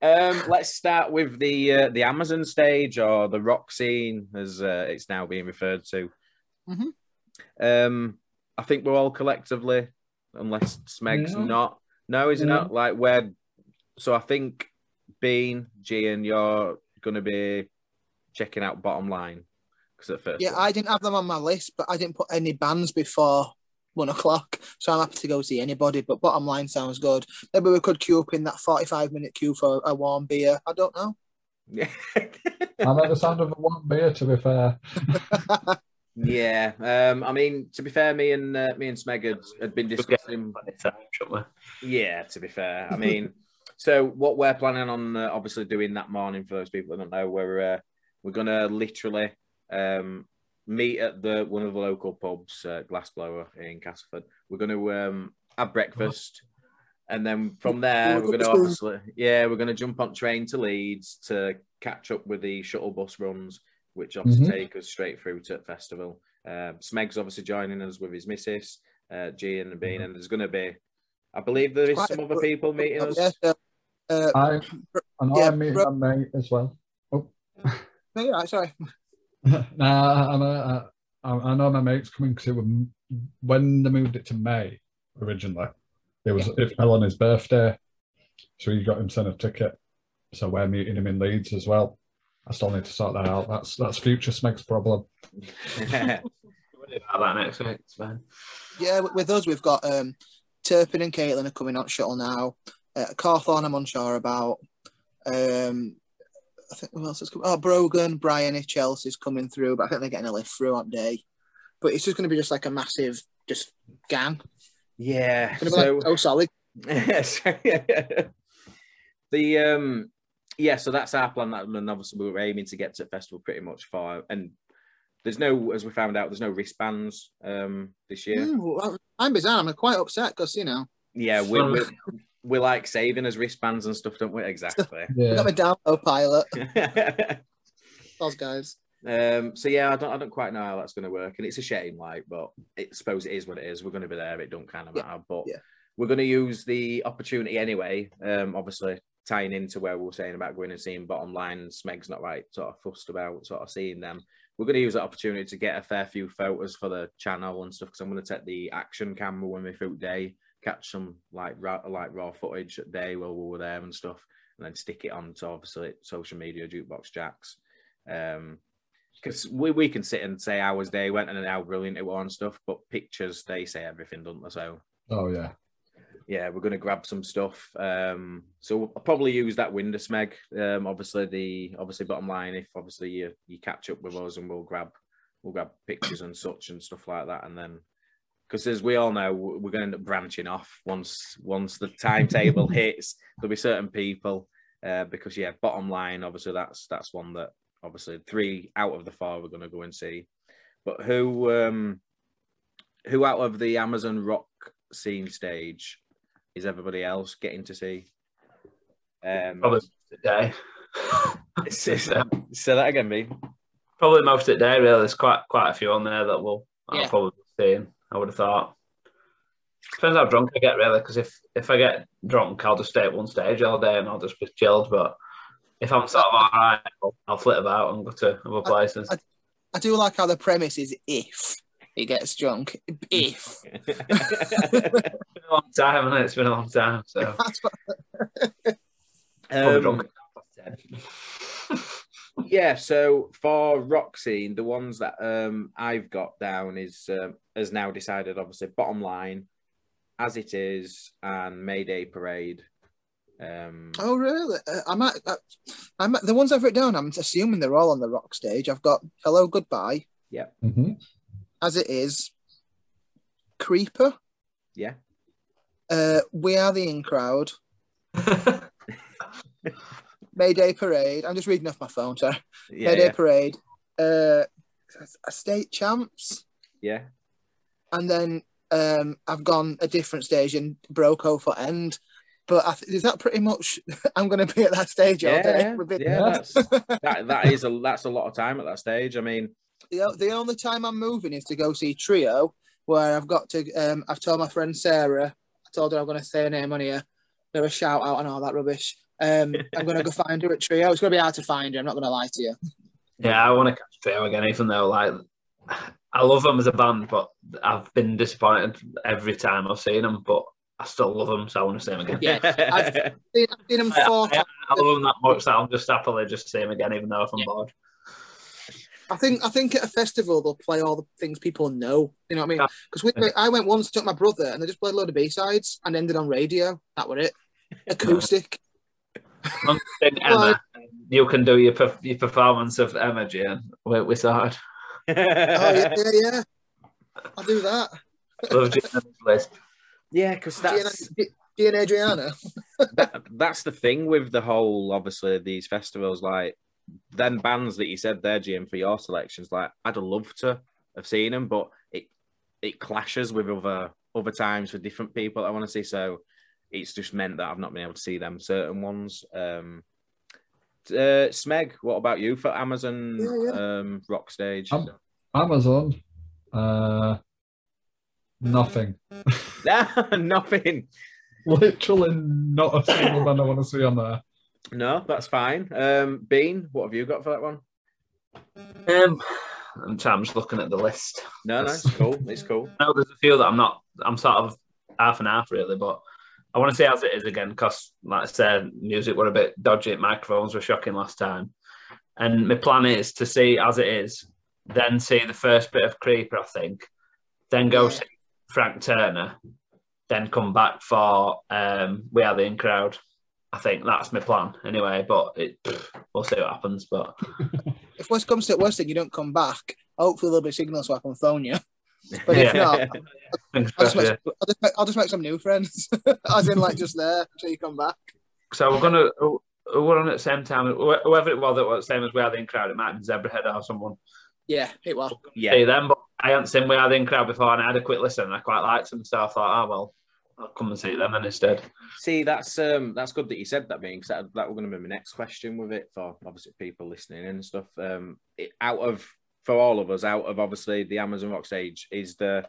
um, let's start with the uh, the Amazon stage or the rock scene, as uh, it's now being referred to. Mhm. Um, I think we're all collectively, unless Smeg's Yeah. not. No, is it Yeah. not? Like we're. So I think Bean, Gian, you're going to be checking out Bottom Line because at first, Yeah, I didn't have them on my list, but I didn't put any bands before one o'clock. So I'm happy to go see anybody. But bottom line sounds good. Maybe we could queue up in that 45 minute queue for a warm beer. I don't know. Yeah. I like the sound of a warm beer, to be fair. yeah. Um, I mean, to be fair, me and uh, me and Smeg had, had been discussing. time. Yeah, to be fair, I mean, so what we're planning on uh, obviously doing that morning for those people that don't know, we're uh, we're gonna literally um, meet at the one of the local pubs, uh, Glassblower in Castleford. We're gonna um, have breakfast, and then from there we're gonna obviously yeah we're gonna jump on train to Leeds to catch up with the shuttle bus runs, which obviously Mhm. take us straight through to the festival. Um, Smeg's obviously joining us with his missus, uh, Gian and Bean, and there's gonna be. I believe there is Quite some other people meeting us. Yeah, uh, I, I know Yeah, I'm meeting bro- mate as well. Oh. no, you're right, sorry. nah, I'm a, I, I know my mate's coming because it was when they moved it to May originally. It was it fell on his birthday, so he got him sent a ticket. So we're meeting him in Leeds as well. I still need to sort that out. That's that's future Smeg's problem. About next week. It's fine. Yeah, with, with us, we've got um, Turpin and Caitlin are coming on shuttle now. Uh, Carthorne, I'm unsure about. Um, I think who else is coming? Oh, Brogan, Brian, if Chelsea's coming through, but I think they're getting a lift through on day. But it's just going to be just like a massive, just gang. yeah. It's going to be So, like, oh, solid. Yes. the um yeah, so that's our plan. That and obviously we were aiming to get to the festival pretty much for and there's no, as we found out, there's no wristbands um this year. Mm, well, I'm bizarre. I'm quite upset because, you know, Yeah, we we we like saving as wristbands and stuff, don't we? Exactly. I Yeah. got my download pilot. Those guys. um. So yeah, I don't I don't quite know how that's going to work, and it's a shame, like, but I suppose it is what it is. We're going to be there. It don't kind of Yeah, matter, but yeah. we're going to use the opportunity anyway. Um. Obviously. Tying into where we were saying about going and seeing bottom line, Smeg's not right, sort of fussed about sort of seeing them. we're going to use that opportunity to get a fair few photos for the channel and stuff because I'm going to take the action camera with me through day, catch some like raw, like raw footage at day while we were there and stuff, and then stick it on to obviously social media, jukebox jacks. Um, because we, we can sit and say how was day went and how brilliant it was and stuff, but pictures they say everything, don't they? So Oh yeah. yeah, we're going to grab some stuff. Um, so I'll probably use that window smeg. Um, obviously the obviously bottom line, if obviously you you catch up with us and we'll grab we'll grab pictures and such and stuff like that, and then because as we all know, we're going to end up branching off once once the timetable hits. There'll be certain people uh, because yeah, bottom line, obviously that's that's one that obviously three out of the four we're going to go and see. But who um, who out of the Amazon rock scene stage is everybody else getting to see? Um, Probably today. s- s- say that again, me. Probably most of the day, really. There's quite quite a few on there that will I'll Yeah. probably be seeing. I would have thought. Depends how drunk I get, really. Because if if I get drunk, I'll just stay at one stage all day and I'll just be chilled. But if I'm sort of all right, I'll, I'll flip about and go to other places. I- I do like how the premise is if he gets drunk. If. It's been a long time, hasn't it? It's been a long time. So That's what, Um, drunk at half past 10. yeah, so for rock scene, the ones that um, I've got down is um, has now decided, obviously, bottom line, as it is, and Mayday Parade. Um, oh, really? Uh, I might. Uh, I might, the ones I've written down, I'm assuming they're all on the rock stage. I've got Hello Goodbye, hmm as it is, Creeper, yeah, uh, We Are the In Crowd, Mayday Parade. I'm just reading off my phone, sorry. yeah, Mayday yeah, Parade, uh, State Champs, yeah. and then um, I've gone a different stage in Broco for End. But I th- is that pretty much? I'm going to be at that stage all day. Yeah, We've yeah, that's that. That is a that's a lot of time at that stage. I mean, the, the only time I'm moving is to go see Trio, where I've got to. Um, I've told my friend Sarah. I told her I'm going to say her name on here. Her a shout out and all that rubbish. Um, I'm going to go find her at Trio. It's going to be hard to find her. I'm not going to lie to you. Yeah, I want to catch Trio again, even though like I love them as a band, but I've been disappointed every time I've seen them. But I still love them, so I want to see them again. Yeah, I've seen, I've seen them I, four I, I love them that much that I'll just happily just see them again, even though if I'm Yeah. bored. I think I think at a festival they'll play all the things people know. You know what I mean? Because I went once, took my brother, and they just played a load of B sides and ended on radio. That were it. Acoustic. One Emma, you can do your perf- your performance of Emma, Jane. We, we started. oh yeah, yeah, yeah. I'll do that. Love Jane's list. yeah, because that's Gia Gia and Adriana. that, that's the thing with the whole obviously these festivals like then bands that you said there Jim for your selections like I'd have loved to have seen them but it it clashes with other other times for different people I want to see so it's just meant that I've not been able to see them certain ones um uh, Smeg what about you for Amazon Yeah, um rock stage Um, Amazon. Uh, nothing. nothing Literally not a single band I want to see on there. no that's fine um Bean what have you got for that one Um, I'm, sorry, I'm just looking at the list. no no it's cool it's cool No, there's a few that I'm not. I'm sort of half and half really, but I want to see as it is again because, like I said, music were a bit dodgy. Microphones were shocking last time. And my plan is to see as it is, then see the first bit of Creeper, I think, then go Yeah. see Frank Turner, then come back for um, We Are the In Crowd. I think that's my plan anyway, but it, we'll see what happens. But If worst comes to worst, and you don't come back, hopefully there'll be a signal so I can phone you. But if Yeah. not, I'll just, make. I'll, just make, I'll just make some new friends, as in like just there until you come back. So we're gonna we're on at the same time. wh- Whoever it was that was the same as We Are the In Crowd, it might have been Zebrahead or someone. Yeah, it will. See yeah, them, but I hadn't seen We Are the In Crowd before, and I had a quick listen, and I quite liked them. So I thought, oh well, I'll come and see them then instead. See, that's um, that's good that you said that, Bean because that, that was going to be my next question with it for obviously people listening and stuff. Um, it, out of for all of us, out of obviously the Amazon Rock stage, is the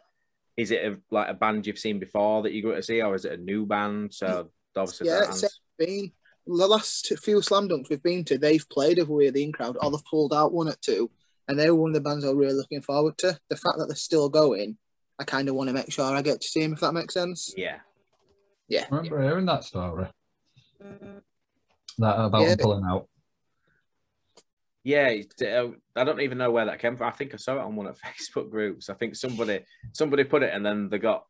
is it a, like a band you've seen before that you go to see, or is it a new band? So obviously, Yeah, it's been the last few slam dunks we've been to. They've played of We Are the In Crowd, or oh, they've pulled out one or two, and they were one of the bands I'm really looking forward to. The fact that they're still going, I kind of want to make sure I get to see them if that makes sense. yeah, Yeah, I remember hearing that story. That about Yeah. them pulling out. Yeah. uh, I don't even know where that came from. I think I saw it on one of Facebook groups. I think somebody somebody put it, and then they got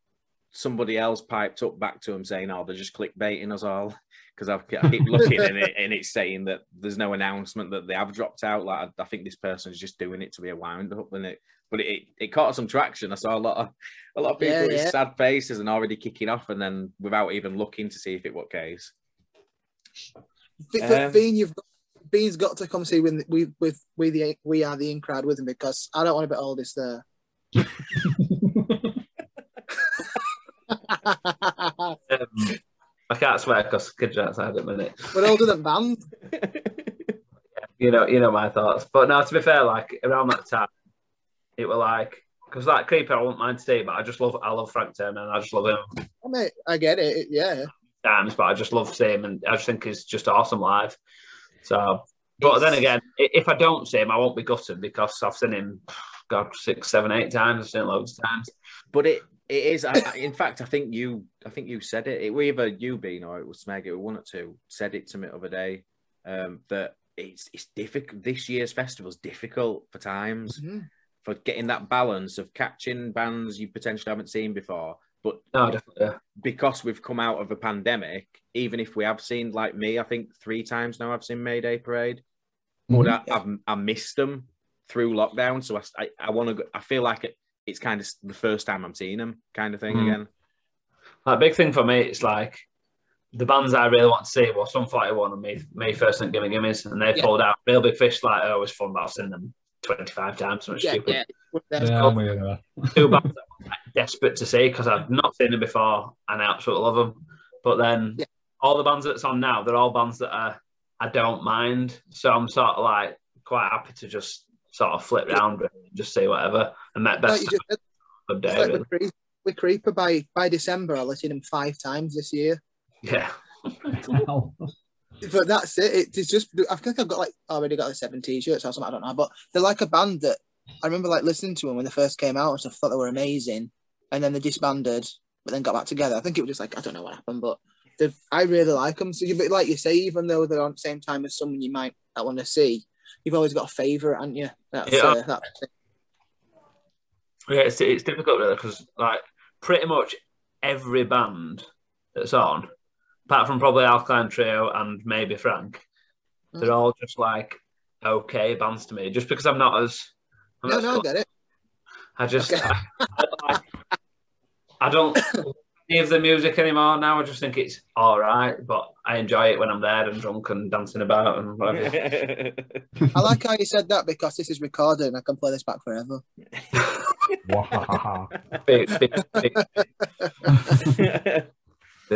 somebody else piped up back to them saying, "Oh, they're just clickbaiting us all." Because I keep looking and, it, and it's saying that there's no announcement that they have dropped out. Like I, I think this person's just doing it to be a wind up, and it. But it, it caught some traction. I saw a lot of a lot of people Yeah, with yeah. sad faces and already kicking off, and then without even looking to see if it was case. Be- Um, you've got, Bean's got to come see with we with we the we are the in crowd with him because I don't want to be oldest there. Um, I can't swear because kids are outside at the minute. We're older than band. You know, you know my thoughts. But now, to be fair, like around that time, it were like because that Creeper, I wouldn't mind to see, but I just love I love Frank Turner and I just love him I mean, I get it. it- Yeah, times, but I just love seeing him and I just think he's just awesome live. So, but then again, if I don't see him, I won't be gutted because I've seen him, God, six, seven, eight times. I've seen him loads of times. But it it is. I, I- in fact, I think you I think you said it. It was either you Bean or it was Smeg. It was one or two said it to me the other day. Um, that it's it's difficult. This year's festival's difficult for times Mhm. for getting that balance of catching bands you potentially haven't seen before. But No, definitely. because we've come out of a pandemic, even if we have seen like me, I think three times now I've seen Mayday Parade. But I, I've I missed them through lockdown, so I I, I want to. I feel like it, it's kind of the first time I'm seeing them, kind of thing Mm. again. Like big thing for me, it's like the bands I really want to see were Sum 41 and me, me first and Gimme Gimmes, and they Yeah. pulled out. Real Big Fish, like, are always fun, but I've seen them 25 times. So it's yeah, stupid. yeah. There's- Yeah, I'm with. Two bands that I'm like, desperate to see because I've not seen them before and I absolutely love them. But then Yeah. all the bands that's on now, they're all bands that are, I don't mind. So I'm sort of like quite happy to just sort of flip round really, and just see whatever. And that like best you just said, good it's day, like really. with, Creep, with Creeper by by December, I'll have seen them five times this year. Yeah. But that's it. It's just I think I've got like already got like seven t-shirts or something. I don't know, but they're like a band that I remember like listening to them when they first came out and stuff. Thought they were amazing, and then they disbanded, but then got back together. I think it was just like I don't know what happened, but I really like them. So, but like you say, even though they're on the same time as someone you might not want to see, you've always got a favourite, haven't you? That's, Yeah. uh, that's it. Yeah, it's, it's difficult really because like pretty much every band that's on, apart from probably Alkaline Trio and maybe Frank, they're all just like okay bands to me. Just because I'm not as No, not no, I get it. I just Okay. I, I, I don't any of the music anymore now. I just think it's all right, but I enjoy it when I'm there and drunk and dancing about and whatever. I like how you said that because this is recorded and I can play this back forever. Wow. Big- big- big-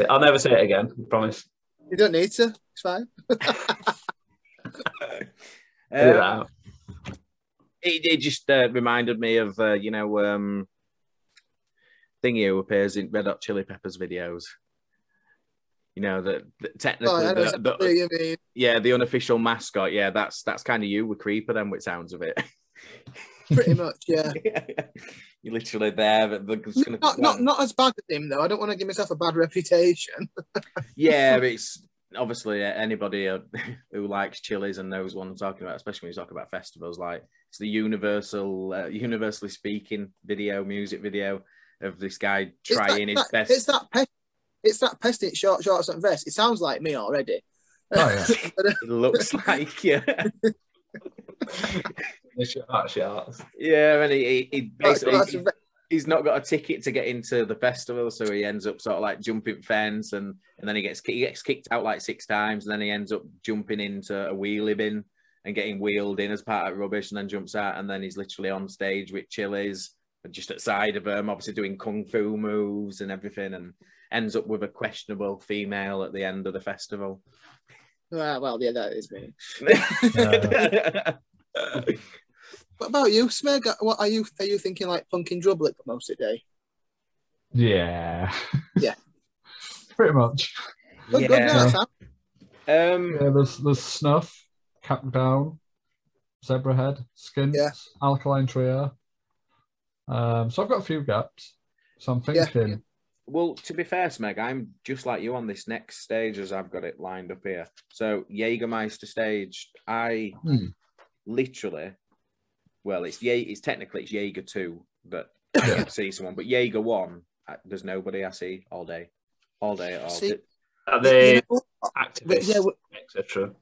I'll never say it again. I promise. You don't need to. It's fine. Edit that Um, out. It, it just uh, reminded me of uh, you know um, thingy who appears in Red Hot Chili Peppers videos. You know that Oh, technically, I the- the- mean. yeah, the unofficial mascot. Yeah, that's that's kind of you with Creeper, then, which sounds of it. Pretty much, yeah. You're literally there. But they're Not, not, not as bad as him though. I don't want to give myself a bad reputation. yeah, it's obviously uh, anybody uh, who likes chilies and knows what I'm talking about, especially when you talk about festivals, like it's the universal, uh, universally speaking video, music video of this guy It's that- trying his that- best. It's that pest. It's that pest in short shorts and vest. It sounds like me already. Oh, yeah. Uh, It looks like yeah, The short shorts. yeah, and he, he, he basically and vest. He's not got a ticket to get into the festival, so he ends up sort of like jumping fence, and and then he gets he gets kicked out like six times, and then he ends up jumping into a wheelie bin and getting wheeled in as part of rubbish, and then jumps out, and then he's literally on stage with chilies and just at side of him, obviously doing kung fu moves and everything, and ends up with a questionable female at the end of the festival. Well, well, yeah, that is me. yeah, uh, What about you, Smeg? What are you? Are you thinking like Punk in Drublic for most of the day? Yeah. Yeah. Pretty much. Good, good, no, Sam. um, Yeah, there's there's snuff, Capdown, zebra head, Skints, Yeah. alkaline trio. Um, so I've got a few gaps. So I'm Yeah. thinking, Well, to be fair, Smeg, I'm just like you on this next stage as I've got it lined up here. So Jägermeister stage, I Hmm. literally, well, it's Ye- it's technically it's Jaeger two but I Yeah. can see someone, but Jaeger one, I, there's nobody I see all day, all day at all. See- Are You they know, activists, yeah, etc.?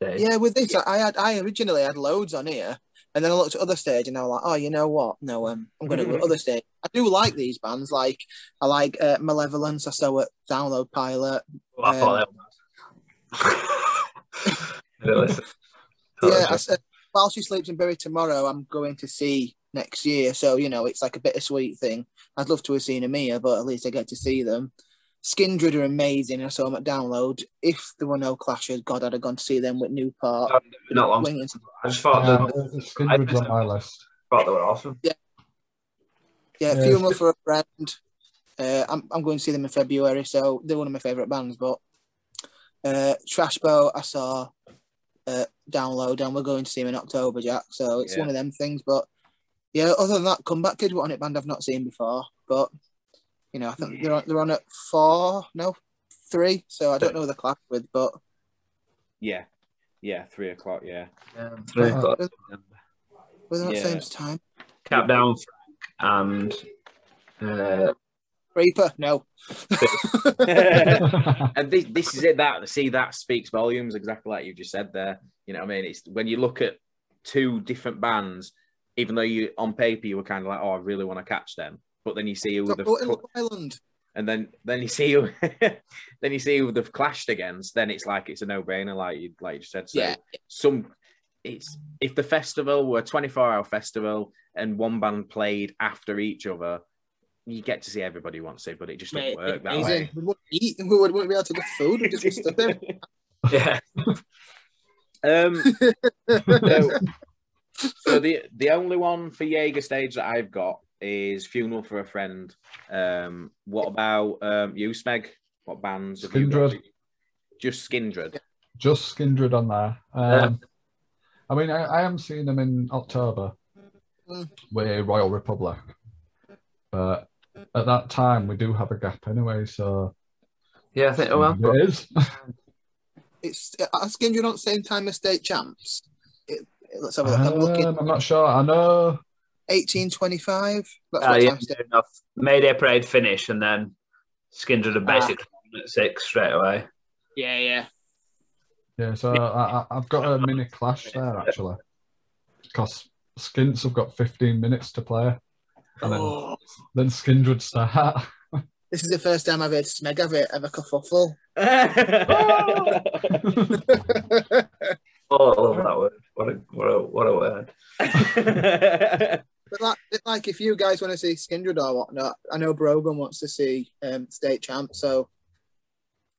Yeah, with this, I had I originally had loads on here, and then I looked at other stage, and I was like, oh, you know what? No, um, I'm going to go other stage. I do like these bands. Like I like uh, Malevolence. I saw at Download Pilot. Well, I thought they were. Yeah, I said while she sleeps in Bury tomorrow, I'm going to see next year. So you know, it's like a bittersweet thing. I'd love to have seen Amia, but at least I get to see them. Skindred are amazing. I saw them at Download. If there were no clashes, God, I'd have gone to see them with Newport. Not long. Winging. I just thought, yeah, that, the Skindred's on my list. thought they were awesome. Yeah, Yeah. Funeral for a Friend. Uh, I'm, I'm going to see them in February, so they're one of my favourite bands. But uh, Trash Boat, I saw uh, Download, and we're going to see him in October, Jack. So it's Yeah. one of them things. But yeah, other than that, Comeback Kid were on it band I've not seen before. But you know, I think they're on, they're on at four, no, three. So I don't know the clock with, but Yeah, yeah, three o'clock. Yeah, Yeah, three Uh, o'clock. within that Yeah. same time. Capdown, Frank, and uh, Reaper, no. and this, this is it. That see that speaks volumes, exactly like you just said there. You know, what I mean, it's when you look at two different bands, even though you on paper you were kind of like, oh, I really want to catch them, but then you see who Stop they've voting cl- Island. and then then you see who then you see who they've clashed against. Then it's like it's a no brainer, like you like you just said. So Yeah. some it's if the festival were a twenty four hour festival and one band played after each other. You get to see everybody you want to see, but it just doesn't work that amazing. way. We wouldn't eat. We wouldn't, wouldn't be able to get food. We'd just be stood there. yeah, Um, so, so the the only one for Jaeger stage that I've got is Funeral for a Friend. Um, what about um, you, Smeg? What bands have you got? Skindred. Just Skindred. Just Skindred on there. Um, I mean, I, I am seeing them in October Mm. with Royal Republic, but at that time we do have a gap anyway. So yeah. I think. Oh, well, it is. It's uh, Skindred on the same time as state champs. It, it- let's have a look. I'm looking. Um, I'm not sure. I know. 1825. That's uh, what yeah, time state. enough. Mayday parade finish, and then Skindred are basically at six straight away. Yeah, yeah. Yeah, so I, I, I've got a mini clash there actually, because Skints have got 15 minutes to play, and then, Oh, then Skindred start. this is the first time I've heard Smeg have it have a kerfuffle. Oh, I love that word. What a what a what a word. But like, like if you guys want to see Skindred or whatnot, I know Brogan wants to see um, state champ, so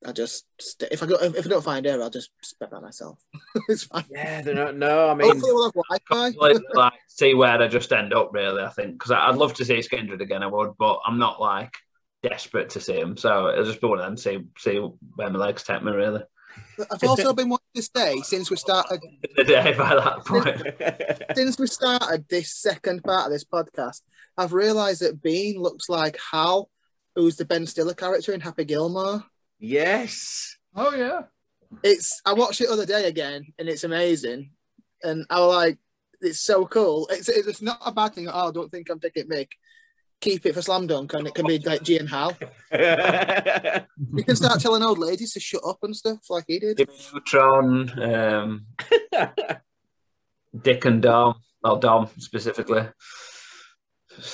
I just st- if I go if I don't find her, I'll just spec that myself. it's fine. yeah, they're not, no, I mean, Hopefully, we'll have Wi-Fi. Like see where they just end up. Really, I think because I'd love to see Skindred again. I would, but I'm not like desperate to see him. So it'll just be one of them. See see where my legs take me. Really, I've also been wanting to stay since we started the day by that point. since we started this second part of this podcast. I've realised that Bean looks like Hal, who's the Ben Stiller character in Happy Gilmore. Yes, Oh yeah. It's I watched it the other day again, and it's amazing. And I was like, it's so cool. It's it's not a bad thing. Oh, I don't think I'm picking Mick. Keep it for slam dunk, and it can be like G and Hal. You can start telling old ladies to shut up and stuff like he did. Neutron, um, Dick and Dom, well, Dom specifically.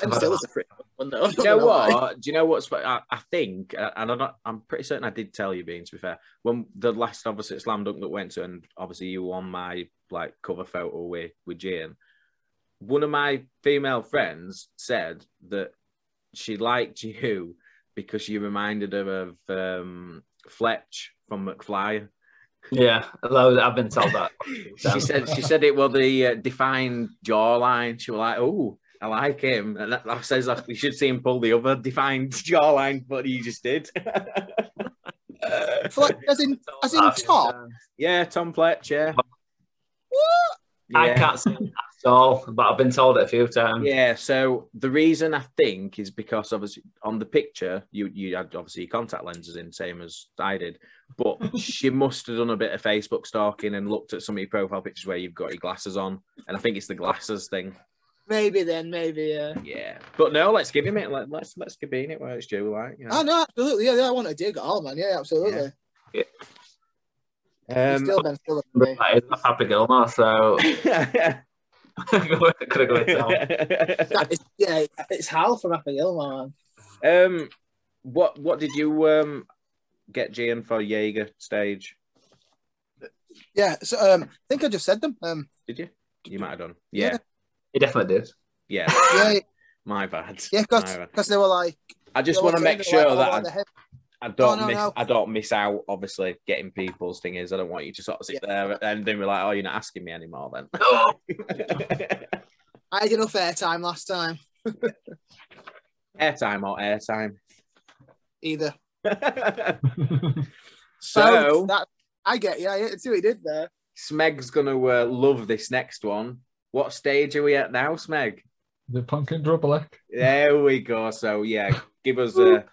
And still is a pretty good one though. Do you know what? Do you know what's? I, I think, uh, and I'm not. I'm pretty certain I did tell you, Bean. To be fair, when the last obviously slam dunk that went to, and obviously you were on my like cover photo with with Jane. One of my female friends said that she liked you because you reminded her of um, Fletch from McFly. Yeah, although I've been told that. She said she said it was the uh, defined jawline. She was like, "Oh, I like him," and that, that says like, we should see him pull the other defined jawline, but he just did. Fle- as in, as in top. yeah, Tom Fletch. Yeah. What? I can't see it at all, but I've been told it a few times. Yeah, so the reason I think is because obviously on the picture you you had obviously contact lenses in, same as I did, but she must have done a bit of Facebook stalking and looked at some of your profile pictures where you've got your glasses on, and I think it's the glasses thing. Maybe then, maybe. Yeah. Yeah, but no, let's give him it. Let, let's let's give him it where it's due. Like, you know. Oh no, absolutely. Yeah, yeah, I want to dig it all, man. Yeah, absolutely. He's Um, still been still for me. That is not Happy Gilmore, so could have got it down. That is, yeah, it's Hal from Happy Gilmore, man. um, what what did you um get Gian for Jaeger stage? Yeah, so um, I think I just said them. Um, Did you? You might have done. Yeah, Yeah. He definitely did. yeah. yeah, My bad. yeah, because they were like, I just want to make sure like, that I, I don't no, miss no. I don't miss out. Obviously, getting people's thing is I don't want you to sort of sit there and then be like, oh, you're not asking me anymore. Then I had enough airtime last time. airtime or airtime. Either. so that I get yeah, I see what he did there. Smeg's gonna uh, love this next one. What stage are we at now, Smeg? the Punk in Drublic. There we go. So yeah, give us a.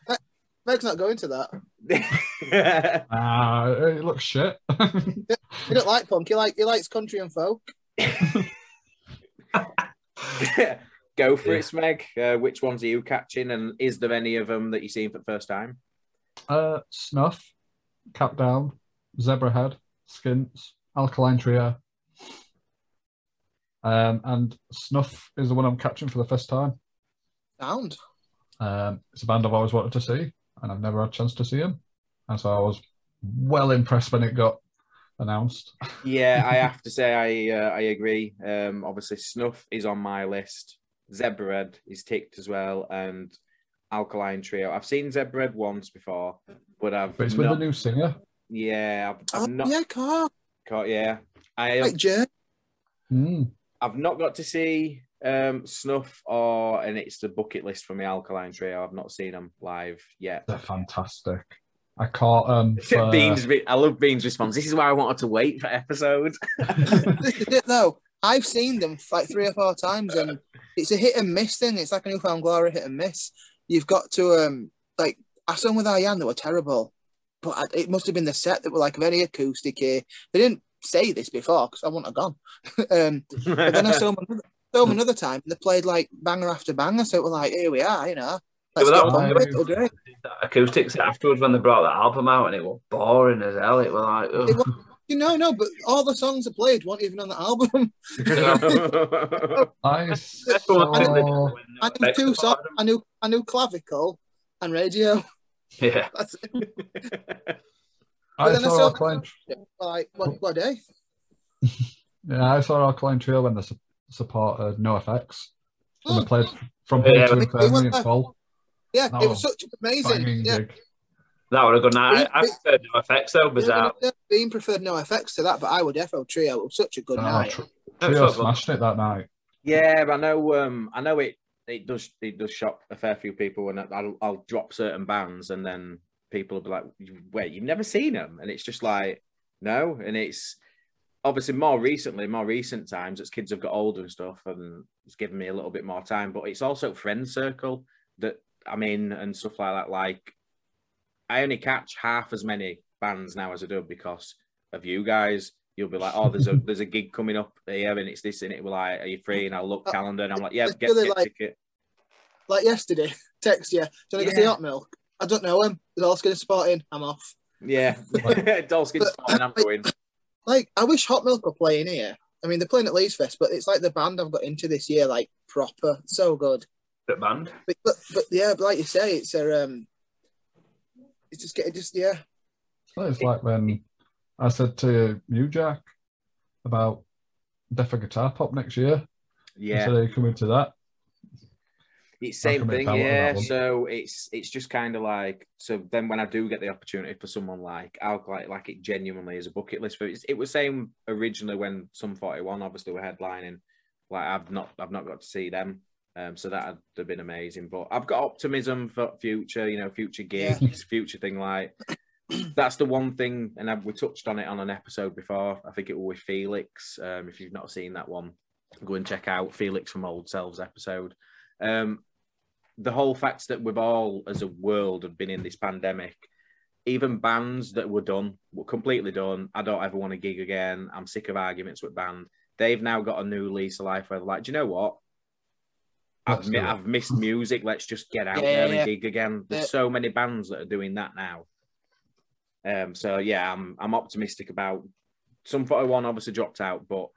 Meg's not going to that. Ah, it looks shit. He don't like punk. He like he likes country and folk. Go for Yeah. it, Smeg. Uh, which ones are you catching, and is there any of them that you've seen for the first time? uh, snuff, Capdown, zebra head, Skints, alkaline trio. Um, and snuff is the one I'm catching for the first time. Sound. Um, it's a band I've always wanted to see, and I've never had a chance to see them. And so I was well impressed when it got announced. Yeah, I have to say I uh, I agree. Um, obviously, Snuff is on my list. Zebrahead is ticked as well, and Alkaline Trio. I've seen Zebrahead once before, but I've But it's with not, the new singer. yeah, I've, I've Oh, not yeah, car. caught. Yeah, I Like Journey. Mm. I've not got to see um, Snuff or, and it's the bucket list for me. Alkaline Trio. I've not seen them live yet. They're fantastic. I caught um for, Beans, I love Beans' response. This is why I wanted to wait for episodes. this is it though. I've seen them like three or four times, and it's a hit and miss thing. It's like a newfound glory hit and miss. You've got to um like I saw them with Ayan that were terrible, but I- it must have been the set that were like very acoustic. Here. They didn't say this before because I wouldn't have gone. um, but then I saw them, another, saw them another time. and They played like banger after banger, so it was like, here we are, you know. Let's Yeah, get well, on that with was- it. It'll do it. That acoustic set afterwards when they brought that album out and it was boring as hell. It was like, ugh. It was- You know, no, but all the songs I played weren't even on the album. I Best one was saw, I knew two songs. I knew I knew clavicle and radio. Yeah. That's it. I then saw saw- Alkaline, Like what, what day? yeah, I saw Alkaline Trio when they su- supported NoFX. When Oh. they played from Yeah, here to but- Infirmary in full. Yeah, Oh, it was such amazing. Yeah, gig. That would have gone. I, I We- preferred NoFX though, yeah, bizarre. yeah, Bean preferred NoFX to that, but I would defo trio. It was such a good Oh, night. tr- Trio smashed it that night. Yeah, but I know. Um, I know it. It does. It does shock a fair few people and I'll, I'll drop certain bands, and then people will be like, "Wait, you've never seen them?" And it's just like, no. And it's obviously more recently, more recent times as kids have got older and stuff, and it's given me a little bit more time. But it's also friend circle that I'm in and stuff like that. Like, I only catch half as many bands now as I do because of you guys. You'll be like, oh, there's a there's a gig coming up here, and it's this, and it. We're like, are you free? And I'll look Uh, calendar, and I'm like, yeah, get, get like- ticket. Like yesterday, text you. Do you want to go see Yeah. hot milk? I don't know him. Is all going spot in? I'm off. Yeah, Dolskin's But- fine. I'm going. Like, I wish Hot Milk were playing here. I mean, they're playing at Leeds Fest, but it's like the band I've got into this year, like proper, so good. Bit band. But but, but yeah, but like you say, it's a um, it's just getting just yeah. Well, It's like when I said to you, Jack, about Deaf Guitar Pop next year. Yeah, So you coming to that? It's the same thing, yeah. So it's it's just kind of like so. Then when I do get the opportunity for someone like I'll like like it genuinely as a bucket list. For it's, it was same originally when Sum forty one obviously were headlining. Like I've not I've not got to see them, um, so that would have been amazing. But I've got optimism for future, you know, future gigs, future thing like. That's the one thing, and I, we touched on it on an episode before. I think it was with Felix. Um, if you've not seen that one, go and check out Felix from Old Selves episode. Um, the whole fact that we've all, as a world, have been in this pandemic, even bands that were done, were completely done. I don't ever want to gig again. I'm sick of arguments with band. They've now got a new lease of life where they're like, do you know what? I've, mi- I've missed music. Let's just get out Yeah, there yeah. and gig again. There's Yeah. so many bands that are doing that now. Um, so yeah, I'm I'm optimistic about. Sum 41 obviously dropped out, but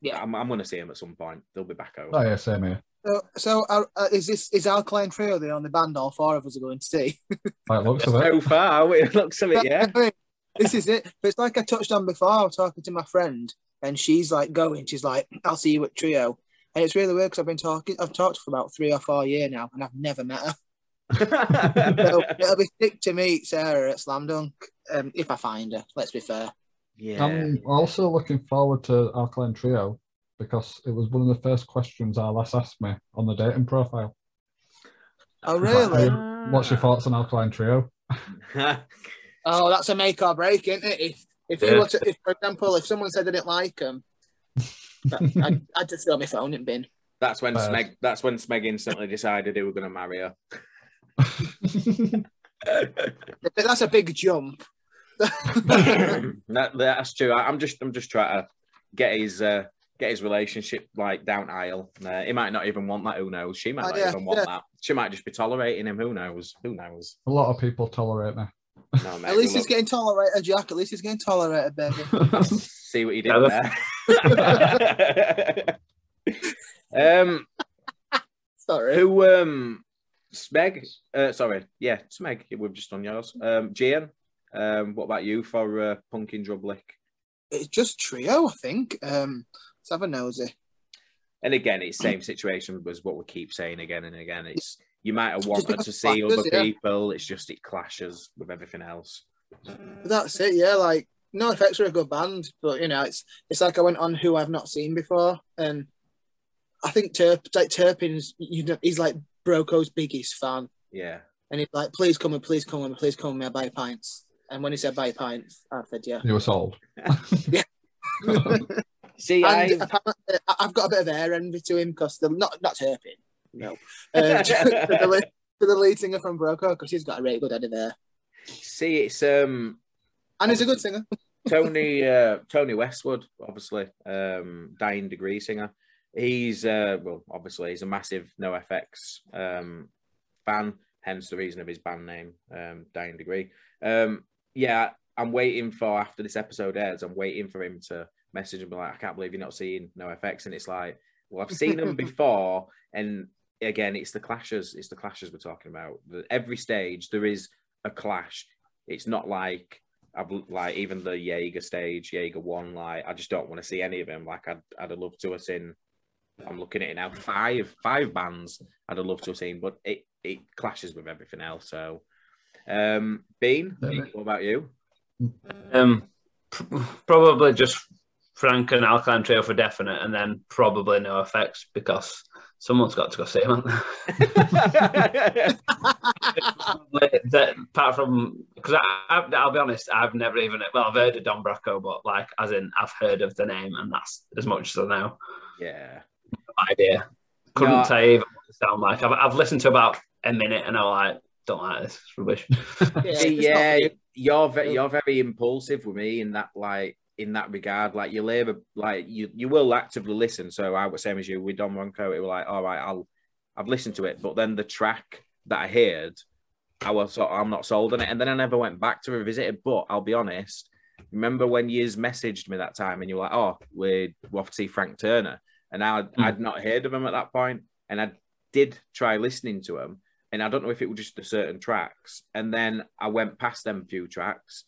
Yeah. I'm, I'm going to see them at some point. They'll be back over. Oh yeah, same here. So, so uh, uh, is this is Alkaline Trio the only band all four of us are going to see? By the looks of it. So far, it looks of it, yeah. this is it. But it's like I touched on before. I was talking to my friend, and she's like going. She's like, "I'll see you at Trio," and it's really weird because I've been talking. I've talked for about three or four years now, and I've never met her. So it'll be sick to meet Sarah at Slam Dunk um, if I find her. Let's be fair. yeah. I'm also looking forward to Alkaline Trio because it was one of the first questions Alice asked me on the dating profile. Oh It's like, really? "Hey, What's your thoughts on Alkaline Trio? Oh, that's a make or break, isn't it? If if you Yeah. were to, if for example, if someone said they didn't like them, I'd, I'd just throw my phone in bin. that's when Bad. Smeg. That's when Smeg instantly decided he was going to marry her. But that's a big jump. that, that's true. I, I'm just. I'm just trying to get his. Uh, Get his relationship like down aisle. Uh, he might not even want that. Who knows? She might Oh, not yeah, even want yeah. that. She might just be tolerating him. Who knows? Who knows? A lot of people tolerate me. No, mate, At least he's getting tolerated, Jack. At least he's getting tolerated, baby. see what you did there. um, Sorry. Who um Smeg? Uh, sorry, yeah, Smeg. We've just done yours. Um, Gian. Um, what about you for uh, Punk in Drublic? It's just trio, I think. Um, let's have a nosy. And again, it's the same situation as what we keep saying again and again. It's you might have wanted to see clashes, other yeah. people. It's just it clashes with everything else. That's it, yeah. Like, NoFX are a good band, but you know, it's it's like I went on who I've not seen before, and I think Turp, like Turpin's, you know, he's like Broco's biggest fan, Yeah. and he's like, "Please come and please come and please come with me, I buy pints." And when he said buy pints, I said, "Yeah." You were sold. See, I And apparently, I- I've got a bit of air envy to him because they're not not Turpin, no, uh, to, the, lead- to the lead singer from Broco because he's got a really good head of hair, see it's um and he's a good singer. Tony uh, Tony Westwood, obviously, um, dying degree singer. He's uh, well, obviously, he's a massive NoFX um, fan, hence the reason of his band name, um, Dying Degree. Um, yeah, I'm waiting for after this episode airs. I'm waiting for him to message and be like, "I can't believe you're not seeing NoFX," and it's like, well, I've seen them before, and again, it's the clashes. It's the clashes we're talking about. Every stage there is a clash. It's not like I've like even the Jaeger stage, Jaeger one. Like I just don't want to see any of them. Like I'd I'd have loved to have seen. I'm looking at it now. Five five bands I'd have loved to have seen, but it it clashes with everything else. So, um, Bean, what about you? Um, probably just Frank and Alkaline Trio for definite, and then probably NoFX because someone's got to go see him. that, apart from because I, I, I'll be honest, I've never even well, I've heard of Don Broco, but like as in I've heard of the name, and that's as much as I know. yeah, No idea. Couldn't No. tell you even what it sound like. I've, I've listened to about a minute, and I'm like, don't like this. It's rubbish. Yeah, See, it's yeah, you. you're very, you're very impulsive with me in that like in that regard. Like you labor, like you you will actively listen. So I was same as you with Don Broco. It was like, all right, I'll I've listened to it, but then the track that I heard, I was sort of, I'm not sold on it, and then I never went back to revisit it. But I'll be honest. Remember when you messaged me that time and you were like, "Oh, we we off to see Frank Turner," and I'd, Hmm. I'd not heard of him at that point, and I did try listening to him, and I don't know if it was just the certain tracks. And then I went past them few tracks,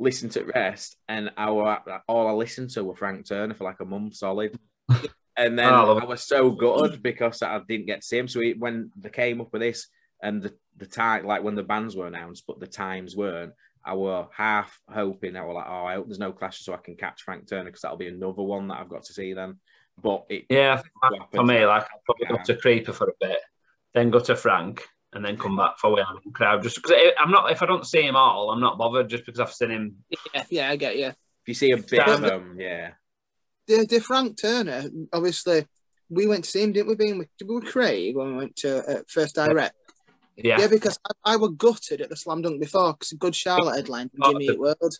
listened to rest, and I were, all I listened to were Frank Turner for like a month solid. And then Oh, I I was so gutted because I didn't get to see him. So he, when they came up with this and the, the time, like when the bands were announced, but the times weren't, I were half hoping I were like, oh, I hope there's no clashes so I can catch Frank Turner because that'll be another one that I've got to see then. But it, Yeah, I think What like, for me, like I'll probably go to Creeper for a bit, then go to Frank, and then come back for We The In Crowd. Just because I'm not, if I don't see him all, I'm not bothered. Just because I've seen him. Yeah, yeah, I get you. if you see a bit of Sam- them, yeah. The, the Frank Turner, obviously, we went to see him, didn't we? Being with, we with Craig when we went to uh, First Direct. Yeah, Yeah, because I, I were gutted at the Slam Dunk before because Good Charlotte headline Oh, Jimmy Eat World.